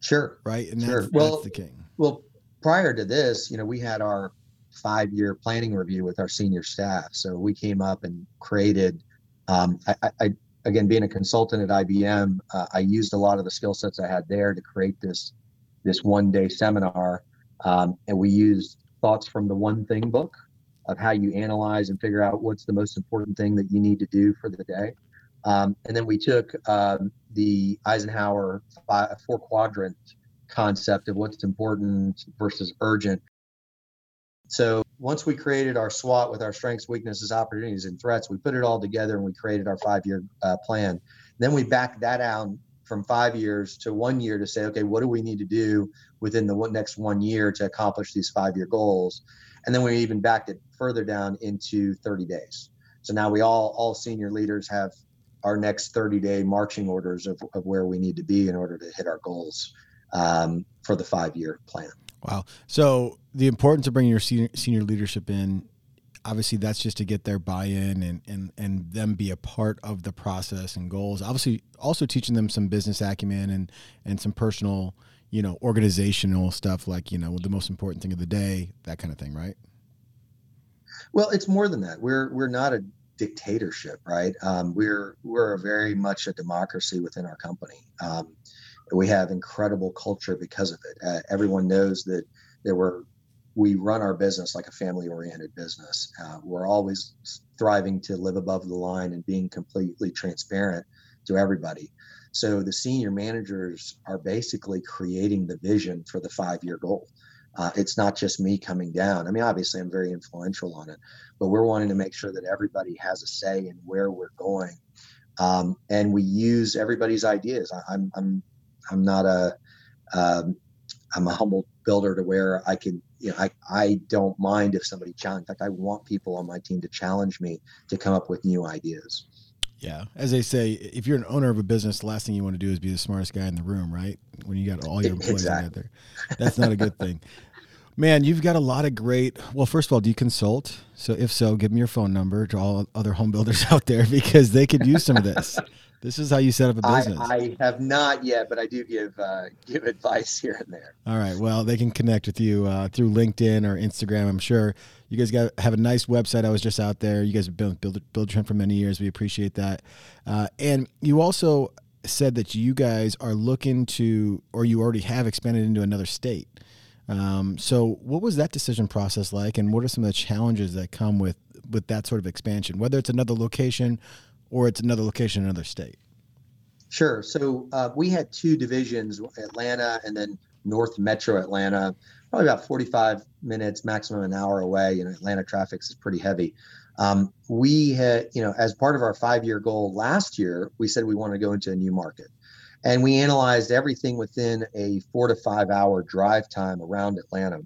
Sure. Right. And sure. That's, well, that's the king. Well, prior to this, you know, we had our five year planning review with our senior staff. So we came up and created. Um, I, I, again, being a consultant at IBM, uh, I used a lot of the skill sets I had there to create this this one day seminar, um, and we used thoughts from the One Thing book of how you analyze and figure out what's the most important thing that you need to do for the day. Um, and then we took um, the Eisenhower five, four quadrant concept of what's important versus urgent. So once we created our SWOT with our strengths, weaknesses, opportunities, and threats, we put it all together and we created our five year uh, plan. Then we backed that out from five years to one year to say, okay, what do we need to do within the one, next one year to accomplish these five year goals? And then we even backed it further down into 30 days. So now we all all senior leaders have our next 30 day marching orders of, of where we need to be in order to hit our goals um, for the five year plan. Wow. So the importance of bringing your senior, senior leadership in, obviously that's just to get their buy-in and, and, and them be a part of the process and goals. Obviously also teaching them some business acumen and, and some personal, you know, organizational stuff like, you know, the most important thing of the day, that kind of thing, right? Well, it's more than that. We're, we're not a dictatorship, right? Um, we're, we're very much a democracy within our company. Um, we have incredible culture because of it. Uh, everyone knows that there were we run our business like a family oriented business. Uh, we're always thriving to live above the line and being completely transparent to everybody. So the senior managers are basically creating the vision for the five year goal. Uh, it's not just me coming down. I mean, obviously, I'm very influential on it, but we're wanting to make sure that everybody has a say in where we're going. Um, and we use everybody's ideas. I, I'm, I'm I'm not a um, I'm a humble builder to where I can you know I I don't mind if somebody challenge. In fact, I want people on my team to challenge me to come up with new ideas. Yeah, as they say, if you're an owner of a business, the last thing you want to do is be the smartest guy in the room, right? When you got all your employees exactly. together, that's not a good thing. Man, you've got a lot of great. Well, first of all, do you consult? So, if so, give me your phone number to all other home builders out there because they could use some of this. This is how you set up a business. I, I have not yet, but I do give uh, give advice here and there. All right. Well, they can connect with you uh, through LinkedIn or Instagram. I'm sure you guys got have a nice website. I was just out there. You guys have built Buildertrend for many years. We appreciate that. Uh, and you also said that you guys are looking to, or you already have expanded into another state. Um, so, what was that decision process like, and what are some of the challenges that come with with that sort of expansion? Whether it's another location or it's another location in another state? Sure. So uh, we had two divisions, Atlanta and then North Metro Atlanta, probably about 45 minutes, maximum an hour away. You know, Atlanta traffic is pretty heavy. Um, we had, you know, as part of our five year goal last year, we said we want to go into a new market. And we analyzed everything within a four to five hour drive time around Atlanta.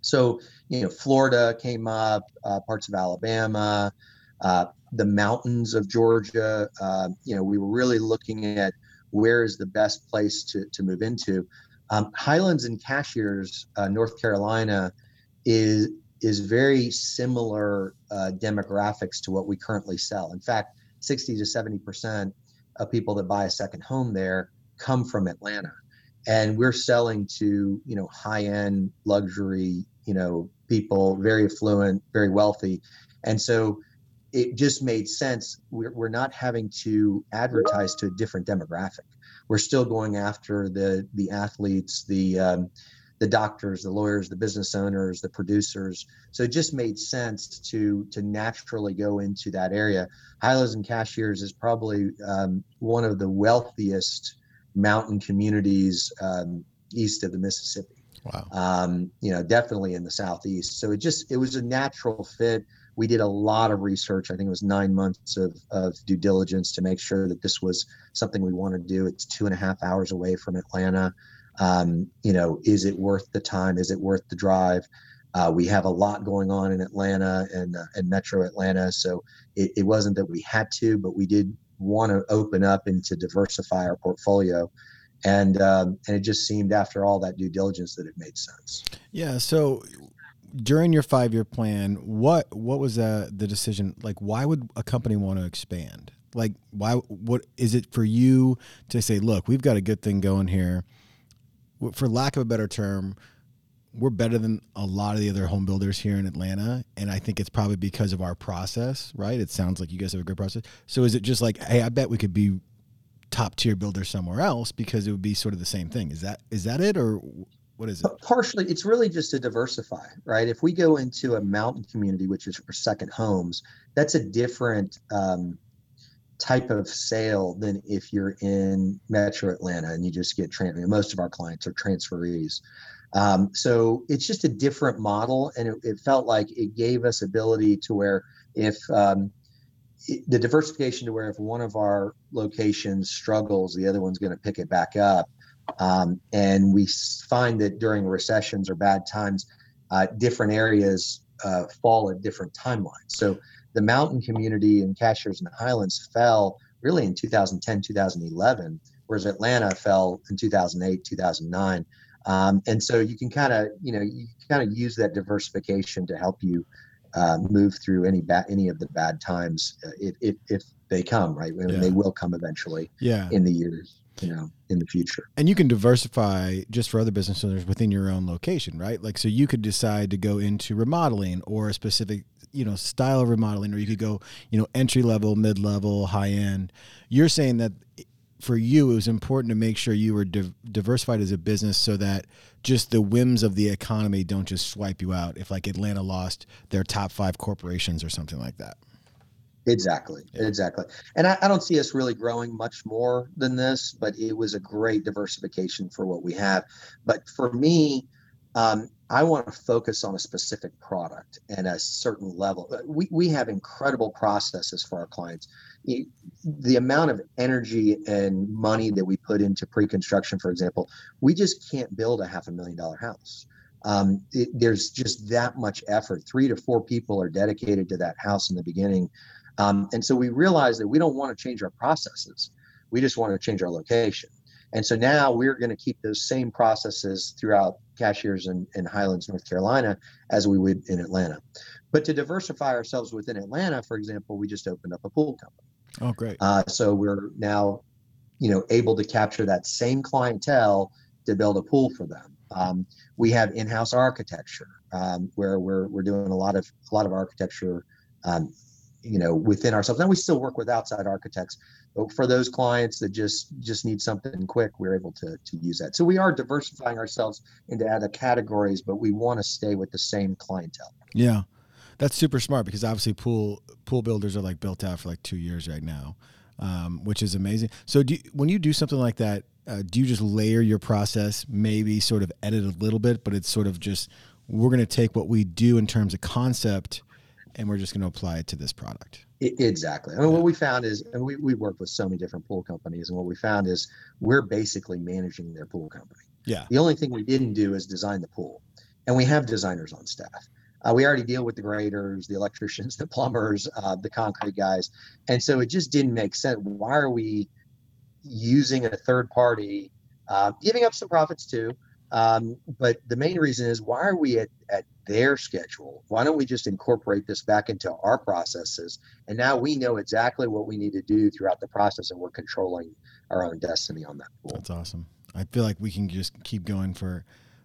So, you know, Florida came up, uh, parts of Alabama, uh, the mountains of Georgia. Uh, you know, we were really looking at where is the best place to, to move into. Um, Highlands and Cashiers, uh, North Carolina, is is very similar uh, demographics to what we currently sell. In fact, 60 to 70 percent of people that buy a second home there come from Atlanta, and we're selling to you know high end luxury you know people, very affluent, very wealthy, and so it just made sense. We're, we're not having to advertise to a different demographic. We're still going after the the athletes, the um, the doctors, the lawyers, the business owners, the producers. So it just made sense to to naturally go into that area. Highlands and Cashiers is probably um, one of the wealthiest mountain communities um, east of the Mississippi. Wow. Um, you know, definitely in the southeast. So it just it was a natural fit we did a lot of research. I think it was nine months of, of due diligence to make sure that this was something we want to do. It's two and a half hours away from Atlanta. Um, you know, is it worth the time? Is it worth the drive? Uh, we have a lot going on in Atlanta and uh, and Metro Atlanta, so it, it wasn't that we had to, but we did want to open up and to diversify our portfolio and um, and it just seemed after all that due diligence that it made sense. Yeah. So during your five year plan, what what was uh, the decision? Like, why would a company want to expand? Like, why? What is it for you to say? Look, we've got a good thing going here. For lack of a better term, we're better than a lot of the other home builders here in Atlanta, and I think it's probably because of our process, right? It sounds like you guys have a good process. So is it just like, hey, I bet we could be top tier builder somewhere else because it would be sort of the same thing. Is that is that it or what is it? Partially, it's really just to diversify, right? If we go into a mountain community, which is for second homes, that's a different um, type of sale than if you're in Metro Atlanta and you just get. Most of our clients are transferees. Um, so it's just a different model, and it, it, felt like it gave us ability to where if um, it, the diversification to where if one of our locations struggles, the other one's going to pick it back up. Um, and we find that during recessions or bad times, uh, different areas uh, fall at different timelines. So the mountain community in Cashiers and the Highlands fell really in 2010, 2011, whereas Atlanta fell in 2008, 2009. Um, and so you can kind of, you know, you kind of use that diversification to help you uh, move through any bad, any of the bad times uh, if, if, if they come, right? I mean, yeah. they will come eventually. Yeah. In the years, know, in the future. And you can diversify just for other business owners within your own location, right? Like, so you could decide to go into remodeling or a specific, you know, style of remodeling, or you could go, you know, entry level, mid level, high end. You're saying that for you, it was important to make sure you were div- diversified as a business so that just the whims of the economy don't just swipe you out. If like Atlanta lost their top five corporations or something like that. Exactly, yeah. exactly. And I, I, don't see us really growing much more than this, but it was a great diversification for what we have. But for me, um, I want to focus on a specific product and a certain level. Uh, we, we have incredible processes for our clients. The amount of energy and money that we put into pre-construction, for example, we just can't build a half a million dollar house. Um, it, there's just that much effort. Three to four people are dedicated to that house in the beginning. Um, and so we realized that we don't want to change our processes. We just want to change our location. And so now we're going to keep those same processes throughout Cashiers in, in Highlands, North Carolina, as we would in Atlanta. But to diversify ourselves within Atlanta, for example, we just opened up a pool company. Oh, great. Uh, so we're now, you know, able to capture that same clientele to build a pool for them. Um, we have in-house architecture um, where we're, we're doing a lot of a lot of architecture um, you know within ourselves. And we still work with outside architects but for those clients that just just need something quick we're able to to use that. So we are diversifying ourselves into other categories but we want to stay with the same clientele. Yeah. That's super smart because obviously pool pool builders are like built out for like two years right now um, which is amazing. So do you, when you do something like that uh, do you just layer your process maybe sort of edit a little bit but it's sort of just we're going to take what we do in terms of concept and we're just going to apply it to this product. Exactly. I mean, what we found is, and we, we work with so many different pool companies, and what we found is we're basically managing their pool company. Yeah. The only thing we didn't do is design the pool, and we have designers on staff. Uh, we already deal with the graders, the electricians, the plumbers, uh, the concrete guys, and so it just didn't make sense. Why are we using a third party, uh, giving up some profits too? Um, but the main reason is why are we at, at their schedule? Why don't we just incorporate this back into our processes? And now we know exactly what we need to do throughout the process, and we're controlling our own destiny on that. Pool. That's awesome. I feel like we can just keep going for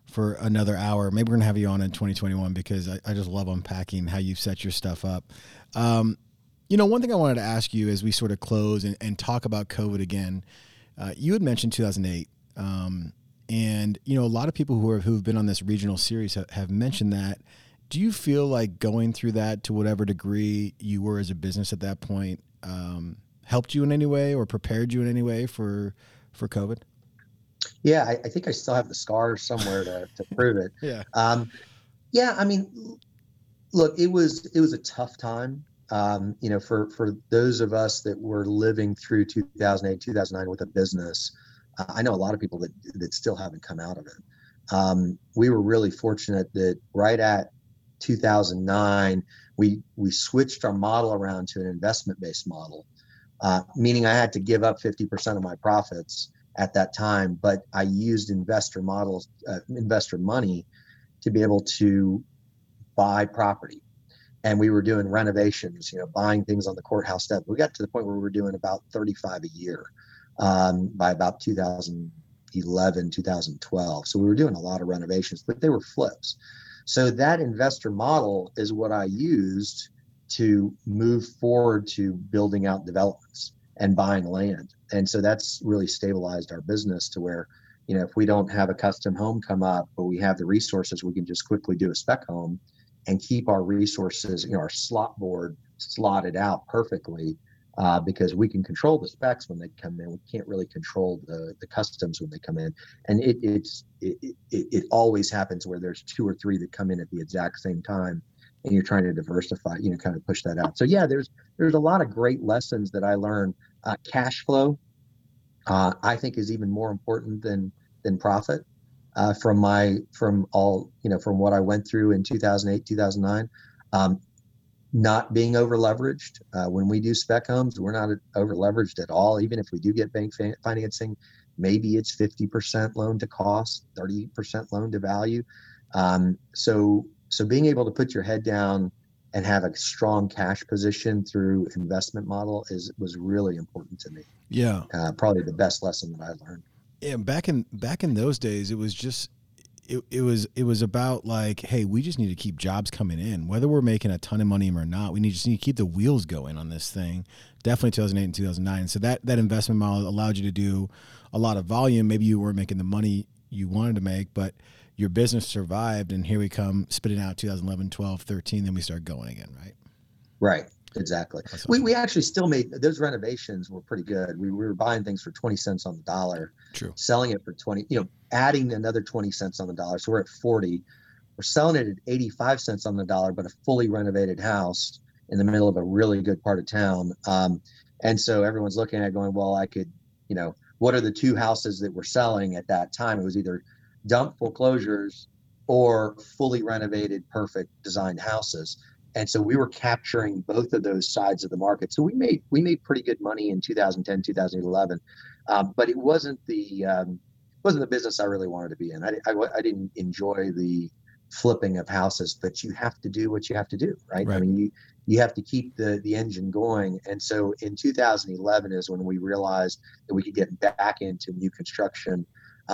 for another hour. Maybe we're gonna have you on in 2021 because I, I just love unpacking how you set your stuff up. Um, you know, one thing I wanted to ask you as we sort of close and, and talk about COVID again. Uh, you had mentioned 2008. Um, and you know, a lot of people who are who've been on this regional series have, have mentioned that. Do you feel like going through that to whatever degree you were as a business at that point um, helped you in any way or prepared you in any way for for COVID? Yeah, I, I think I still have the scars somewhere to, to prove it. yeah. Um, yeah, I mean, look, it was it was a tough time. Um, you know, for for those of us that were living through 2008, 2009 with a business, I know a lot of people that that still haven't come out of it. Um, we were really fortunate that right at 2009, we we switched our model around to an investment based model, uh, meaning I had to give up 50% of my profits at that time, but I used investor models, uh, investor money, to be able to buy property. And we were doing renovations, you know, buying things on the courthouse step. We got to the point where we were doing about 35 a year um, by about 2011, 2012. So we were doing a lot of renovations, but they were flips. So that investor model is what I used to move forward to building out developments and buying land. And so that's really stabilized our business to where, you know, if we don't have a custom home come up, but we have the resources, we can just quickly do a spec home and keep our resources, you know, our slot board slotted out perfectly uh, because we can control the specs when they come in. We can't really control the, the customs when they come in. And it, it's, it, it, it always happens where there's two or three that come in at the exact same time and you're trying to diversify, you know, kind of push that out. So yeah, there's, there's a lot of great lessons that I learned. Uh, cash flow, uh, I think is even more important than, than profit. Uh, from my from all you know from what I went through in 2008 2009 um, not being over leveraged. Uh, when we do spec homes, we're not over leveraged at all. Even if we do get bank financing, maybe it's 50% loan to cost, 30% loan to value. Um, so, so being able to put your head down and have a strong cash position through investment model is was really important to me. Yeah, uh, probably the best lesson that I learned. Yeah, back in back in those days, it was just it, it was it was about like, hey, we just need to keep jobs coming in, whether we're making a ton of money or not. We need just need to keep the wheels going on this thing. Definitely 2008 and 2009. So that that investment model allowed you to do a lot of volume. Maybe you weren't making the money you wanted to make, but your business survived. And here we come spitting out 2011, 12, 13. Then we start going again, right? Right. Exactly. We, we actually still made those renovations were pretty good. We, we were buying things for 20 cents on the dollar, True. selling it for 20, you know, adding another 20 cents on the dollar. So we're at 40. We're selling it at 85 cents on the dollar, but a fully renovated house in the middle of a really good part of town. Um, and so everyone's looking at going, well, I could, you know, what are the two houses that we're selling at that time? It was either dump foreclosures or fully renovated, perfect designed houses and so we were capturing both of those sides of the market so we made we made pretty good money in 2010 2011 um, but it wasn't the um, wasn't the business i really wanted to be in I, I, I, didn't enjoy the flipping of houses but you have to do what you have to do right, right. i mean you you have to keep the the engine going and so in 2011 is when we realized that we could get back into new construction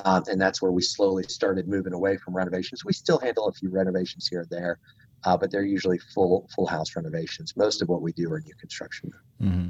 um, and that's where we slowly started moving away from renovations we still handle a few renovations here and there uh, but they're usually full full house renovations. Most of what we do are new construction. Mm-hmm.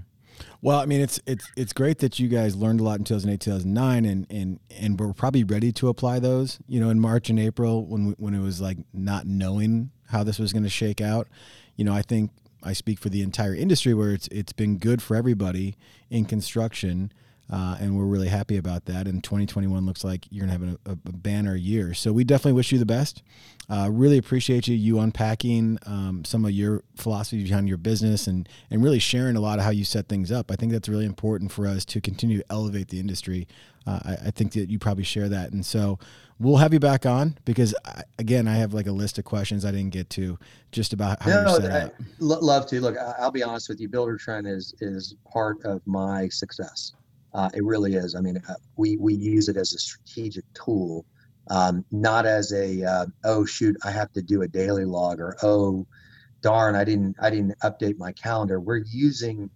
Well, I mean, it's it's it's great that you guys learned a lot in 2008, 2009, and and and we're probably ready to apply those. You know, in March and April when we, when it was like not knowing how this was going to shake out. You know, I think I speak for the entire industry where it's it's been good for everybody in construction uh, and we're really happy about that. And 2021 looks like you're gonna have a, a, banner year. So we definitely wish you the best. Uh, really appreciate you you unpacking um, some of your philosophy behind your business and and really sharing a lot of how you set things up. I think that's really important for us to continue to elevate the industry. Uh, I, I, think that you probably share that, and so we'll have you back on because I, again, I have like a list of questions I didn't get to just about how no, you set I, up. Love to look. I'll be honest with you. Buildertrend is is part of my success. Uh, it really is. I mean, uh, we we use it as a strategic tool, um, not as a uh, oh shoot, I have to do a daily log or oh darn, I didn't I didn't update my calendar. We're using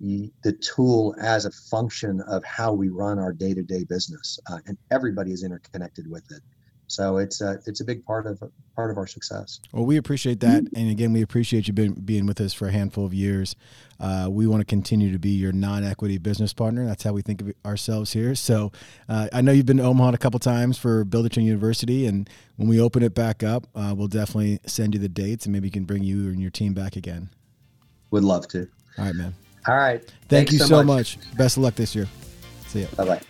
the, tool as a function of how we run our day to day business, uh, and everybody is interconnected with it. So it's a it's a big part of part of our success. Well, we appreciate that, and again, we appreciate you being being with us for a handful of years. Uh, we want to continue to be your non-equity business partner. That's how we think of ourselves here. So uh, I know you've been to Omaha a couple times for Buildertrend University, and when we open it back up, uh, we'll definitely send you the dates, and maybe can bring you and your team back again. Would love to. All right, man. All right. Thank Thanks you so much. much. Best of luck this year. See you. Bye bye.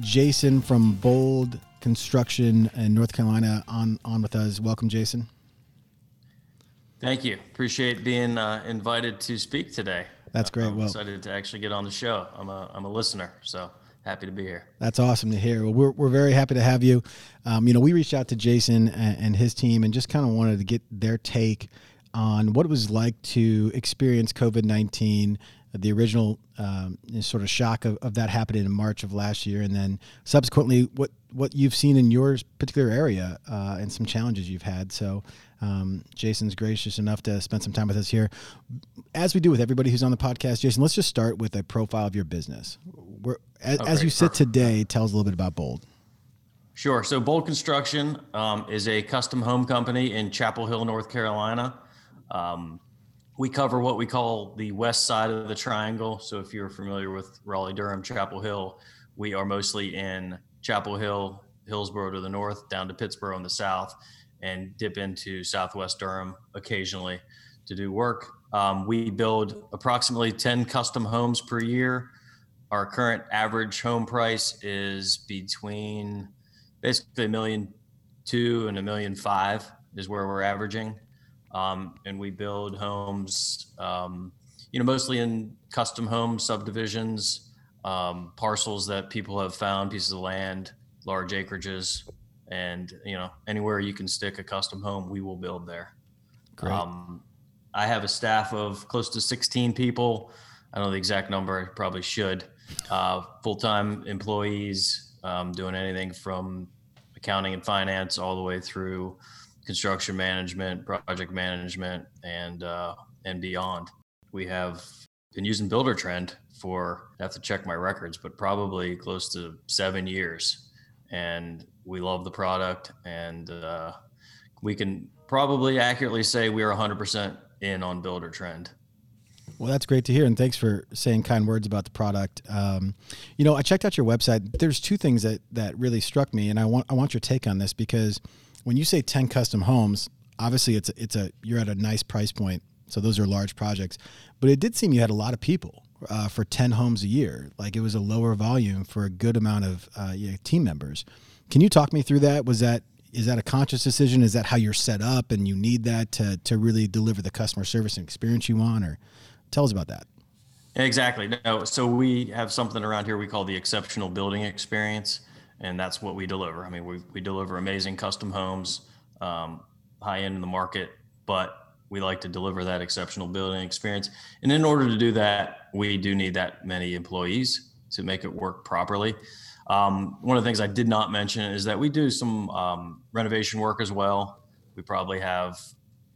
Jason from Bold Construction in North Carolina on on with us. Welcome, Jason. Thank you. Appreciate being uh, invited to speak today. That's great. I'm well, excited to actually get on the show. I'm a I'm a listener, so happy to be here. That's awesome to hear. Well, we're we're very happy to have you. Um, you know, we reached out to Jason and, and his team and just kind of wanted to get their take on what it was like to experience COVID nineteen the original um, sort of shock of, of that happening in March of last year, and then subsequently what what you've seen in your particular area uh, and some challenges you've had. So, um, Jason's gracious enough to spend some time with us here. As we do with everybody who's on the podcast, Jason, let's just start with a profile of your business. Where, as, okay, as you sit today, tell us a little bit about Bold. Sure. So, Bold Construction um, is a custom home company in Chapel Hill, North Carolina. Um, we cover what we call the west side of the triangle. So if you're familiar with Raleigh, Durham, Chapel Hill, we are mostly in Chapel Hill, Hillsborough to the north, down to Pittsboro in the south, and dip into Southwest Durham occasionally to do work. Um, we build approximately 10 custom homes per year. Our current average home price is between basically a million two and a million five is where we're averaging um, and we build homes, um, you know, mostly in custom home subdivisions, um, parcels that people have found, pieces of land, large acreages, and you know, anywhere you can stick a custom home, we will build there. Great. Um, I have a staff of close to 16 people. I don't know the exact number. I probably should. Uh, full-time employees um, doing anything from accounting and finance all the way through construction management, project management, and uh, and beyond. We have been using Buildertrend for I have to check my records, but probably close to seven years, and we love the product, and uh, we can probably accurately say we are 100% in on Buildertrend. Well, that's great to hear, and thanks for saying kind words about the product. Um, you know, I checked out your website. There's two things that that really struck me, and I want I want your take on this because when you say 10 custom homes, obviously it's a, it's a you're at a nice price point. So those are large projects, but it did seem you had a lot of people uh, for 10 homes a year. Like it was a lower volume for a good amount of uh, yeah, team members. Can you talk me through that? Was that is that a conscious decision? Is that how you're set up and you need that to to really deliver the customer service and experience you want? Or tell us about that. Exactly. No. So we have something around here we call the exceptional building experience and that's what we deliver. I mean, we, we deliver amazing custom homes, um, high end in the market, but we like to deliver that exceptional building experience. And in order to do that, we do need that many employees to make it work properly. Um, one of the things I did not mention is that we do some um, renovation work as well. We probably have,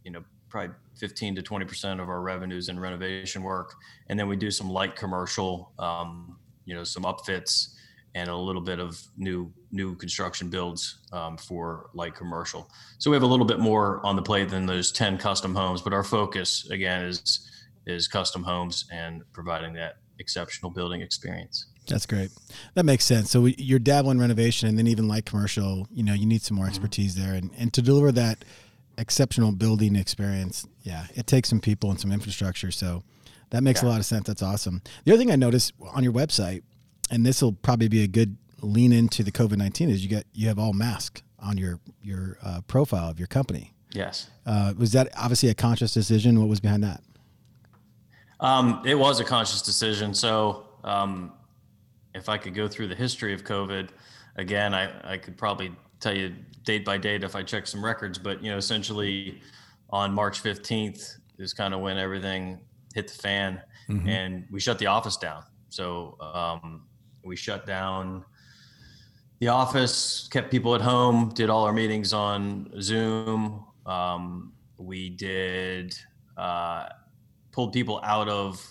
you know, probably 15 to 20 percent of our revenues in renovation work, and then we do some light commercial, um, you know, some upfits and a little bit of new new construction builds um, for light commercial. So we have a little bit more on the plate than those 10 custom homes, but our focus again is is custom homes and providing that exceptional building experience. That's great. That makes sense. So we, you're dabbling renovation and then even light commercial, you know, you need some more mm-hmm. expertise mm-hmm. there and, and to deliver that exceptional building experience. Yeah, it takes some people and some infrastructure. So that makes yeah. a lot of sense. That's awesome. The other thing I noticed on your website and this will probably be a good lean into the COVID nineteen is you get you have all mask on your your uh, profile of your company. Yes. Uh, was that obviously a conscious decision? What was behind that? Um, it was a conscious decision. So um, if I could go through the history of COVID again, I, I could probably tell you date by date if I check some records. But you know, essentially on March 15th is kind of when everything hit the fan, mm-hmm. and we shut the office down. So um, we shut down the office, kept people at home, did all our meetings on Zoom. Um, we did uh, pulled people out of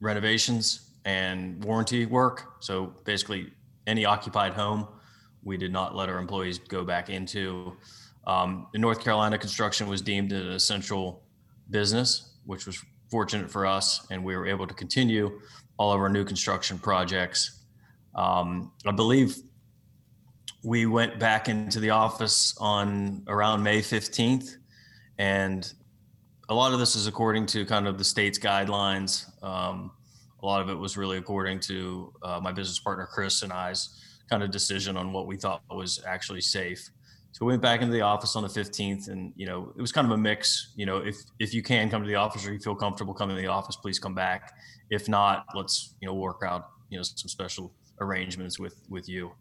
renovations and warranty work. So basically, any occupied home, we did not let our employees go back into. Um, in North Carolina, construction was deemed an essential business, which was fortunate for us, and we were able to continue all of our new construction projects. Um, I believe we went back into the office on around May 15th, and a lot of this is according to kind of the state's guidelines. Um, a lot of it was really according to uh, my business partner Chris and I's kind of decision on what we thought was actually safe. So we went back into the office on the 15th, and you know it was kind of a mix. You know, if if you can come to the office or you feel comfortable coming to the office, please come back. If not, let's you know work out you know some special arrangements with with you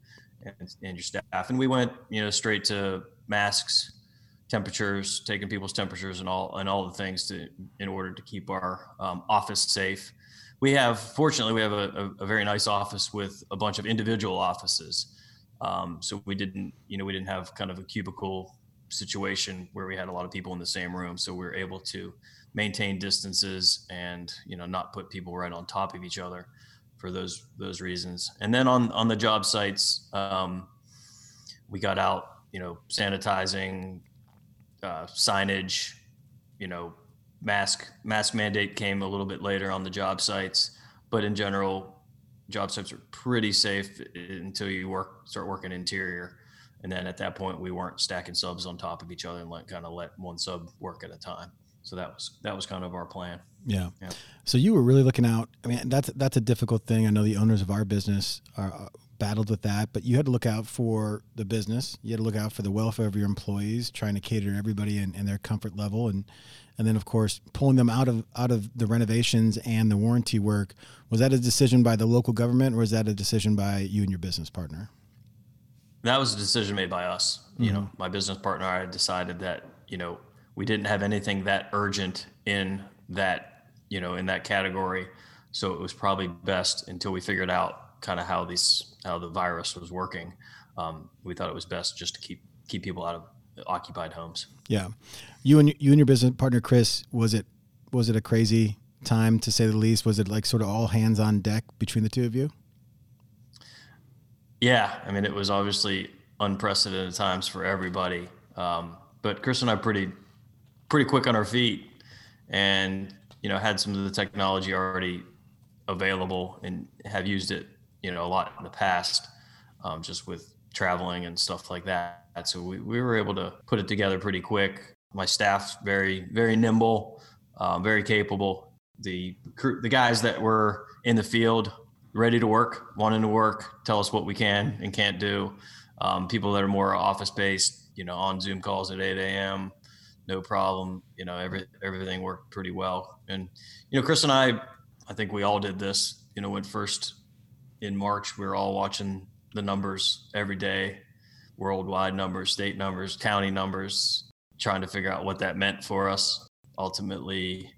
and, and your staff. And we went you know straight to masks, temperatures, taking people's temperatures, and all and all the things to in order to keep our um, office safe. we have fortunately we have a, a, a, very nice office with a bunch of individual offices um, so we didn't you know we didn't have kind of a cubicle situation where we had a lot of people in the same room. So we were able to maintain distances and you know not put people right on top of each other for those those reasons. And then on on the job sites um, we got out you know sanitizing uh, signage you know mask mask mandate came a little bit later on the job sites, but in general, job sites are pretty safe until you work start working interior, and then at that point we weren't stacking subs on top of each other and let kind of let one sub work at a time. So that was that was kind of our plan. Yeah. yeah. So you were really looking out. I mean, that's that's a difficult thing. I know the owners of our business are uh, battled with that, but you had to look out for the business. You had to look out for the welfare of your employees, trying to cater to everybody and, and their comfort level, and and then of course pulling them out of out of the renovations and the warranty work was that a decision by the local government or was that a decision by you and your business partner? That was a decision made by us mm-hmm. you know my business partner. I decided that you know we didn't have anything that urgent in that you know in that category. So it was probably best until we figured out kind of how these how the virus was working um, we thought it was best just to keep keep people out of occupied homes. Yeah, you and you and your business partner Chris was it was it a crazy time to say the least? Was it like sort of all hands on deck between the two of you? Yeah, I mean it was obviously unprecedented times for everybody, um, but Chris and I pretty pretty quick on our feet, and you know had some of the technology already available and have used it you know a lot in the past, um, just with traveling and stuff like that so we, we were able to put it together pretty quick. My staff's very, very nimble, um, very capable. The crew, the guys that were in the field, ready to work, wanting to work, tell us what we can and can't do. Um, people that are more office based, you know, on Zoom calls at 8 a.m., no problem. You know, every everything worked pretty well. And you know, Chris and I, I think we all did this. You know, when first in March, we were all watching the numbers every day worldwide numbers, state numbers, county numbers, trying to figure out what that meant for us. Ultimately,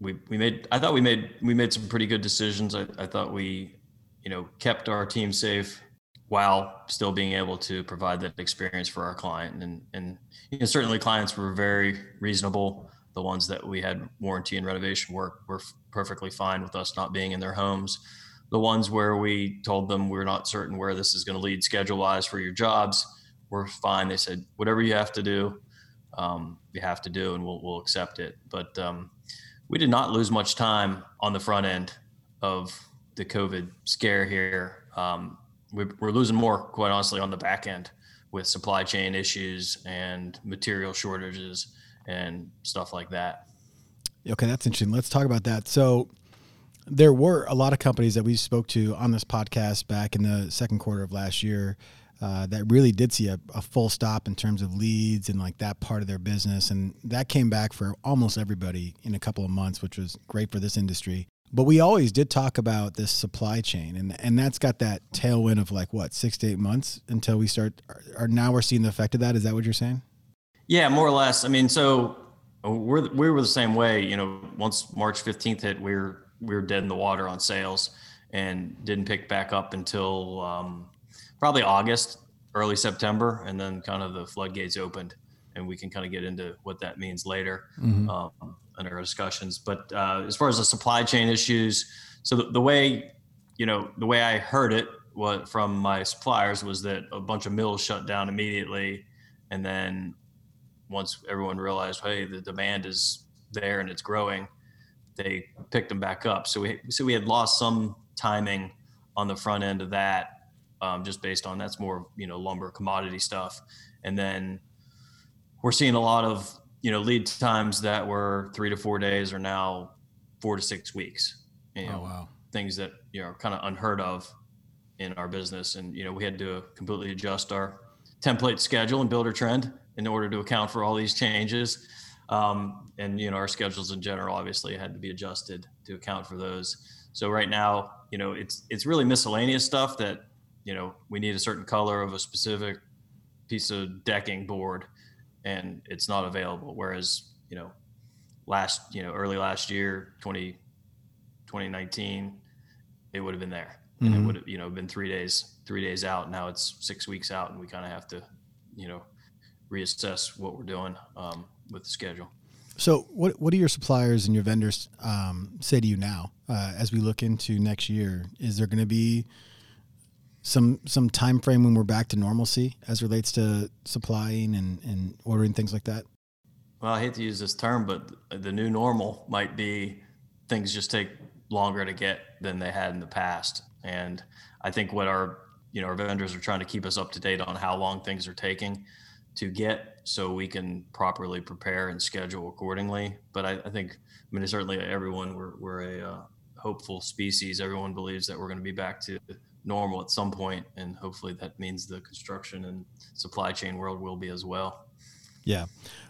we, we made I thought we made we made some pretty good decisions. I, I thought we, you know, kept our team safe while still being able to provide that experience for our client. And and you know, certainly clients were very reasonable. The ones that we had warranty and renovation work were perfectly fine with us not being in their homes. The ones where we told them we're not certain where this is going to lead schedule wise for your jobs, we're fine. They said, whatever you have to do, um, you have to do, and we'll, we'll accept it. But um, we did not lose much time on the front end of the COVID scare here. Um, we, we're losing more, quite honestly, on the back end with supply chain issues and material shortages and stuff like that. Okay, that's interesting. Let's talk about that. So, there were a lot of companies that we spoke to on this podcast back in the second quarter of last year uh, that really did see a, a, full stop in terms of leads and like that part of their business. And that came back for almost everybody in a couple of months, which was great for this industry. But we always did talk about this supply chain, and and that's got that tailwind of like what six to eight months until we start. Or now we're seeing the effect of that. Is that what you're saying? Yeah, more or less. I mean, so uh, we're we were the same way. You know, once March 15th hit, we were we were dead in the water on sales, and didn't pick back up until um, probably August, early September, and then kind of the floodgates opened, and we can kind of get into what that means later mm-hmm. um, in our discussions. But uh, as far as the supply chain issues, so the, the, way you know the way I heard it what from my suppliers was that a bunch of mills shut down immediately, and then once everyone realized, hey, the demand is there and it's growing, they picked them back up. So we so we had lost some timing on the front end of that um, just based on that's more you know lumber commodity stuff, and then we're seeing a lot of you know lead times that were three to four days are now four to six weeks. You oh, know, oh, wow. things that you know are kind of unheard of in our business, and you know we had to completely adjust our template schedule and Buildertrend in order to account for all these changes. Um, and you know our schedules in general obviously had to be adjusted to account for those. So right now, you know, it's it's really miscellaneous stuff that you know, we need a certain color of a specific piece of decking board and it's not available. Whereas, you know, last, you know, early last year, 20, 2019, it would have been there. And Mhm. it would have, you know, been three days, three days out. Now it's six weeks out, and we kind of have to, you know, reassess what we're doing um, with the schedule. So, what what do your suppliers and your vendors um, say to you now uh, as we look into next year? Is there going to be some some time frame when we're back to normalcy as relates to supplying and, and ordering things like that? Well, I hate to use this term, but the new normal might be things just take longer to get than they had in the past. And I think what our you know our vendors are trying to keep us up to date on how long things are taking to get so we can properly prepare and schedule accordingly. But I, I think I mean certainly everyone we're we're a uh, hopeful species. Everyone believes that we're going to be back to normal at some point, and hopefully that means the construction and supply chain world will be as well. Yeah.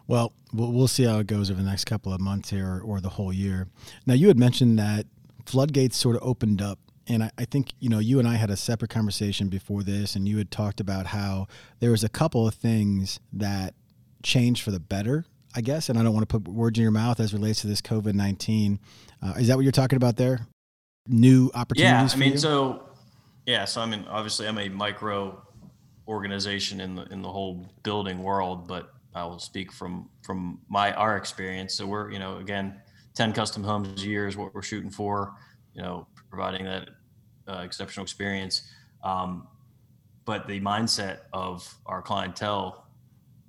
Well, we'll see how it goes over the next couple of months here or the whole year. Now, you had mentioned that floodgates sort of opened up. And I, I think, you know, you and I had a separate conversation before this, and you had talked about how there was a couple of things that changed for the better, I guess. And I don't want to put words in your mouth as relates to this COVID 19. Uh, is that what you're talking about there? New opportunities? Yeah, I mean, you? so yeah, so I mean, obviously, I'm a micro organization in the in the whole building world, but I will speak from from my our experience. So we're you know again, ten custom homes a year is what we're shooting for. You know, providing that uh, exceptional experience. Um, but the mindset of our clientele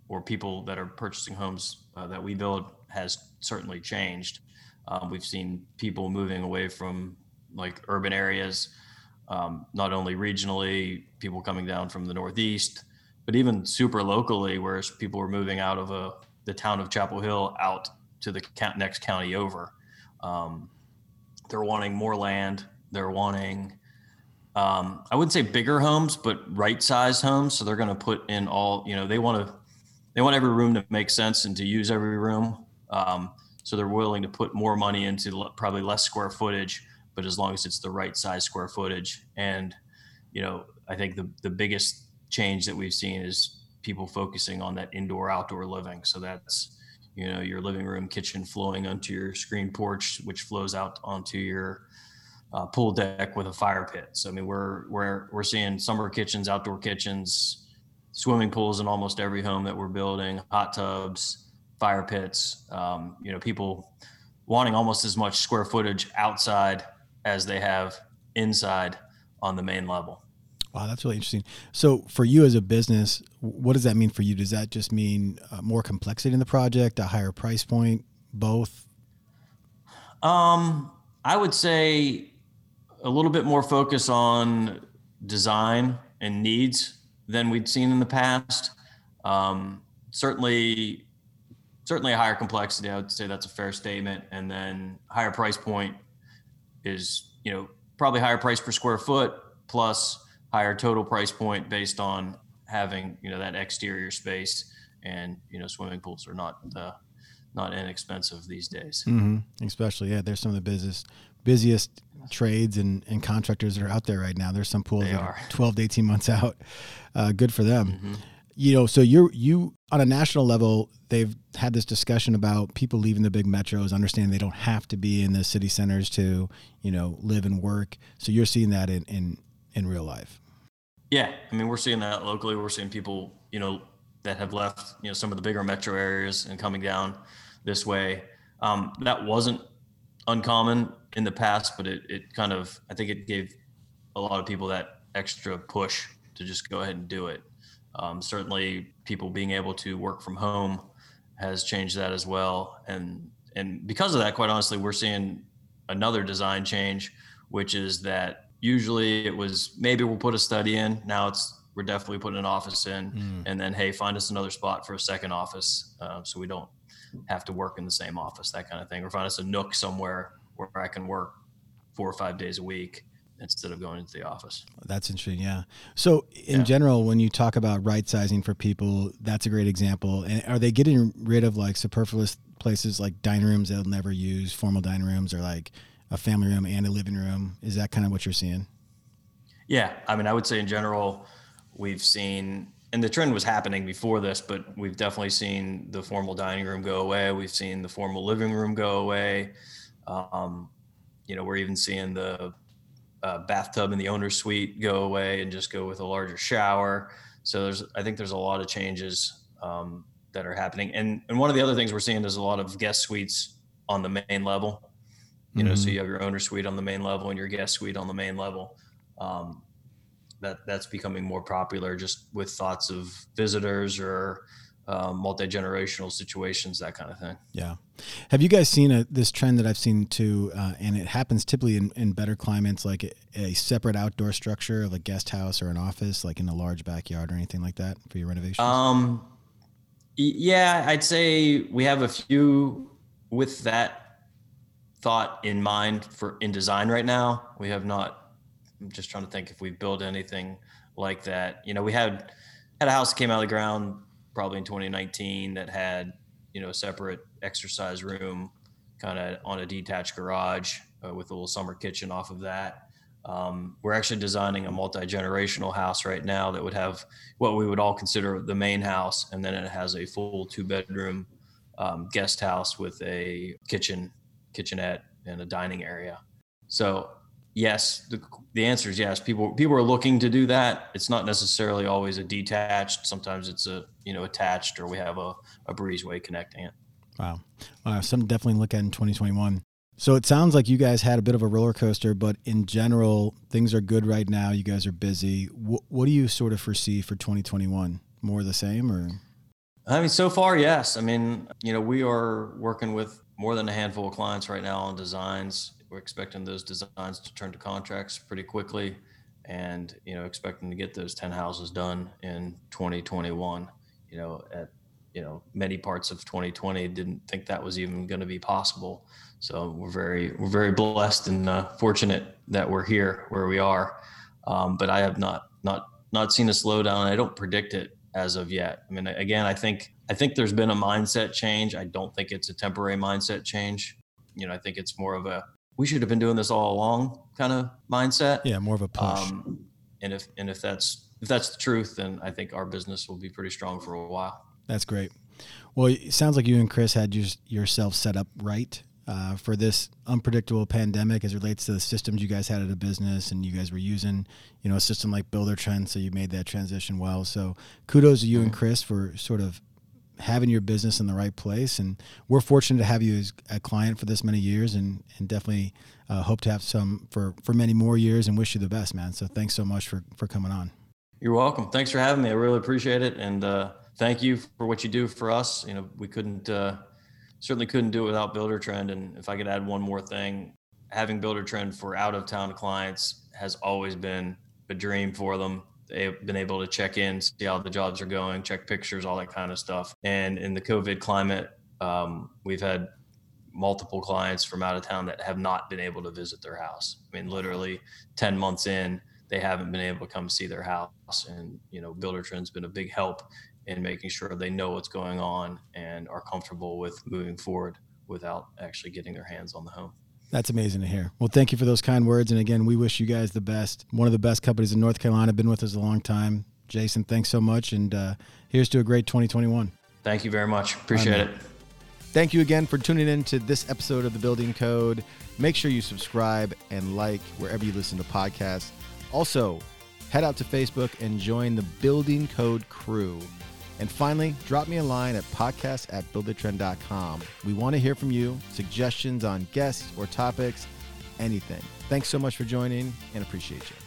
or people that are purchasing homes uh, that we build has certainly changed. Um, we've seen people moving away from like urban areas, um, not only regionally, people coming down from the Northeast, but even super locally, where people were moving out of a, the town of Chapel Hill out to the next county over. Um, they're wanting more land. They're wanting, um, I wouldn't say bigger homes, but right sized homes. So they're going to put in all, you know, they want to, they want every room to make sense and to use every room. Um, so they're willing to put more money into probably less square footage, but as long as it's the right size square footage. And, you know, I think the, the biggest change that we've seen is people focusing on that indoor outdoor living. So that's, you know, your living room, kitchen flowing onto your screen porch, which flows out onto your uh, pool deck with a fire pit. So I mean, we're we're we're seeing summer kitchens, outdoor kitchens, swimming pools in almost every home that we're building, hot tubs, fire pits. Um, you know, people wanting almost as much square footage outside as they have inside on the main level. Wow, that's really interesting. So, for you as a business, what does that mean for you? Does that just mean uh, more complexity in the project, a higher price point, both? Um, I would say a little bit more focus on design and needs than we'd seen in the past. Um, certainly, certainly a higher complexity. I would say that's a fair statement. And then higher price point is, you know, probably higher price per square foot plus higher total price point based on having, you know, that exterior space. And you know, swimming pools are not uh, not inexpensive these days. Mm-hmm. Especially, yeah, there's some of the busiest, busiest trades and, and contractors that are out there right now. There's some pools They that are. 12 to 18 months out. Uh, good for them. Mhm. You know, so you're you on a national level, they've had this discussion about people leaving the big metros, understanding they don't have to be in the city centers to, you know, live and work. So you're seeing that in in, in real life. Yeah, I mean, we're seeing that locally. We're seeing people, you know, that have left, you know, some of the bigger metro areas and coming down this way. Um, that wasn't uncommon in the past, but it, it kind of, I think it gave a lot of people that extra push to just go ahead and do it. Um, certainly, people being able to work from home has changed that as well, and and because of that, quite honestly, we're seeing another design change, which is that usually it was maybe we'll put a study in. Now it's we're definitely putting an office in, Mm. and then hey, find us another spot for a second office, uh, so we don't have to work in the same office, that kind of thing, or find us a nook somewhere where I can work four or five days a week instead of going into the office. That's interesting. Yeah. So in Yeah. general, when you talk about right sizing for people, that's a great example. And are they getting rid of like superfluous places like dining rooms they'll never use, formal dining rooms, or like a family room and a living room? Is that kind of what you're seeing? Yeah, I mean, I would say in general, we've seen, and the trend was happening before this, but we've definitely seen the formal dining room go away. We've seen the formal living room go away. Um, you know, we're even seeing the uh, bathtub in the owner's suite go away and just go with a larger shower. So there's, I think there's a lot of changes um, that are happening. And and one of the other things we're seeing is a lot of guest suites on the main level. You know, mm-hmm. so you have your owner suite on the main level and your guest suite on the main level. Um, that that's becoming more popular just with thoughts of visitors or um, multi generational situations, that kind of thing. Yeah. Have you guys seen a, this trend that I've seen too? Uh, and it happens typically in, in better climates, like a, a, separate outdoor structure of a guest house or an office, like in a large backyard or anything like that for your renovations? Um, yeah, I'd say we have a few with that thought in mind for in design right now. We have not. I'm just trying to think if we build anything like that. You know, we had had a house that came out of the ground probably in 2019 that had you know a separate exercise room kind of on a detached garage uh, with a little summer kitchen off of that um, we're actually designing a multi-generational house right now that would have what we would all consider the main house and then it has a full two bedroom um, guest house with a kitchen kitchenette and a dining area so yes, the, the answer is yes. People people are looking to do that. It's not necessarily always a detached. Sometimes it's a you know attached, or we have a, a breezeway connecting it. Wow, wow, something definitely look at in 2021. So it sounds like you guys had a bit of a roller coaster, but in general, things are good right now. You guys are busy. What, what do you sort of foresee for 2021? More the same, or? I mean, so far, yes. I mean, you know, we are working with more than a handful of clients right now on designs we're expecting those designs to turn to contracts pretty quickly and you know expecting to get those 10 houses done in 2021 you know at you know many parts of 2020 didn't think that was even going to be possible. So we're very we're very blessed and uh, fortunate that we're here where we are. Um, but i have not not not seen a slowdown i don't predict it as of yet. I mean again i think i think there's been a mindset change. I don't think it's a temporary mindset change. You know i think it's more of a we should have been doing this all along kind of mindset. Yeah, more of a push. Um, and if and if that's if that's the truth, then I think our business will be pretty strong for a while. That's great. Well, it sounds like you and Chris had your, yourself set up right uh, for this unpredictable pandemic as relates to the systems you guys had at a business, and you guys were using, you know, a system like Buildertrend, so you made that transition well. So kudos to you mm-hmm. and Chris for sort of having your business in the right place. And we're fortunate to have you as a client for this many years, and and definitely uh, hope to have some for for many more years. And wish you the best, man. So thanks so much for for coming on. You're welcome. Thanks for having me. I really appreciate it, and uh, thank you for what you do for us. You know, we couldn't uh, certainly couldn't do it without Buildertrend. And if I could add one more thing, having Buildertrend for out of town clients has always been a dream for them they've been able to check in, see how the jobs are going, check pictures, all that kind of stuff. And in the COVID climate, um, we've had multiple clients from out of town that have not been able to visit their house. I mean, literally 10 months in, they haven't been able to come see their house. And, you know, Buildertrend's been a big help in making sure they know what's going on and are comfortable with moving forward without actually getting their hands on the home. That's amazing to hear. Well, thank you for those kind words. And again, we wish you guys the best. One of the best companies in North Carolina, been with us a long time. Jason, thanks so much. And uh, here's to a great 2021. Thank you very much. Appreciate it. Thank you again for tuning in to this episode of The Building Code. Make sure you subscribe and like wherever you listen to podcasts. Also, head out to Facebook and join the Building Code crew. And finally, drop me a line at podcast at buildertrend.com. We want to hear from you, suggestions on guests or topics, anything. Thanks so much for joining and appreciate you.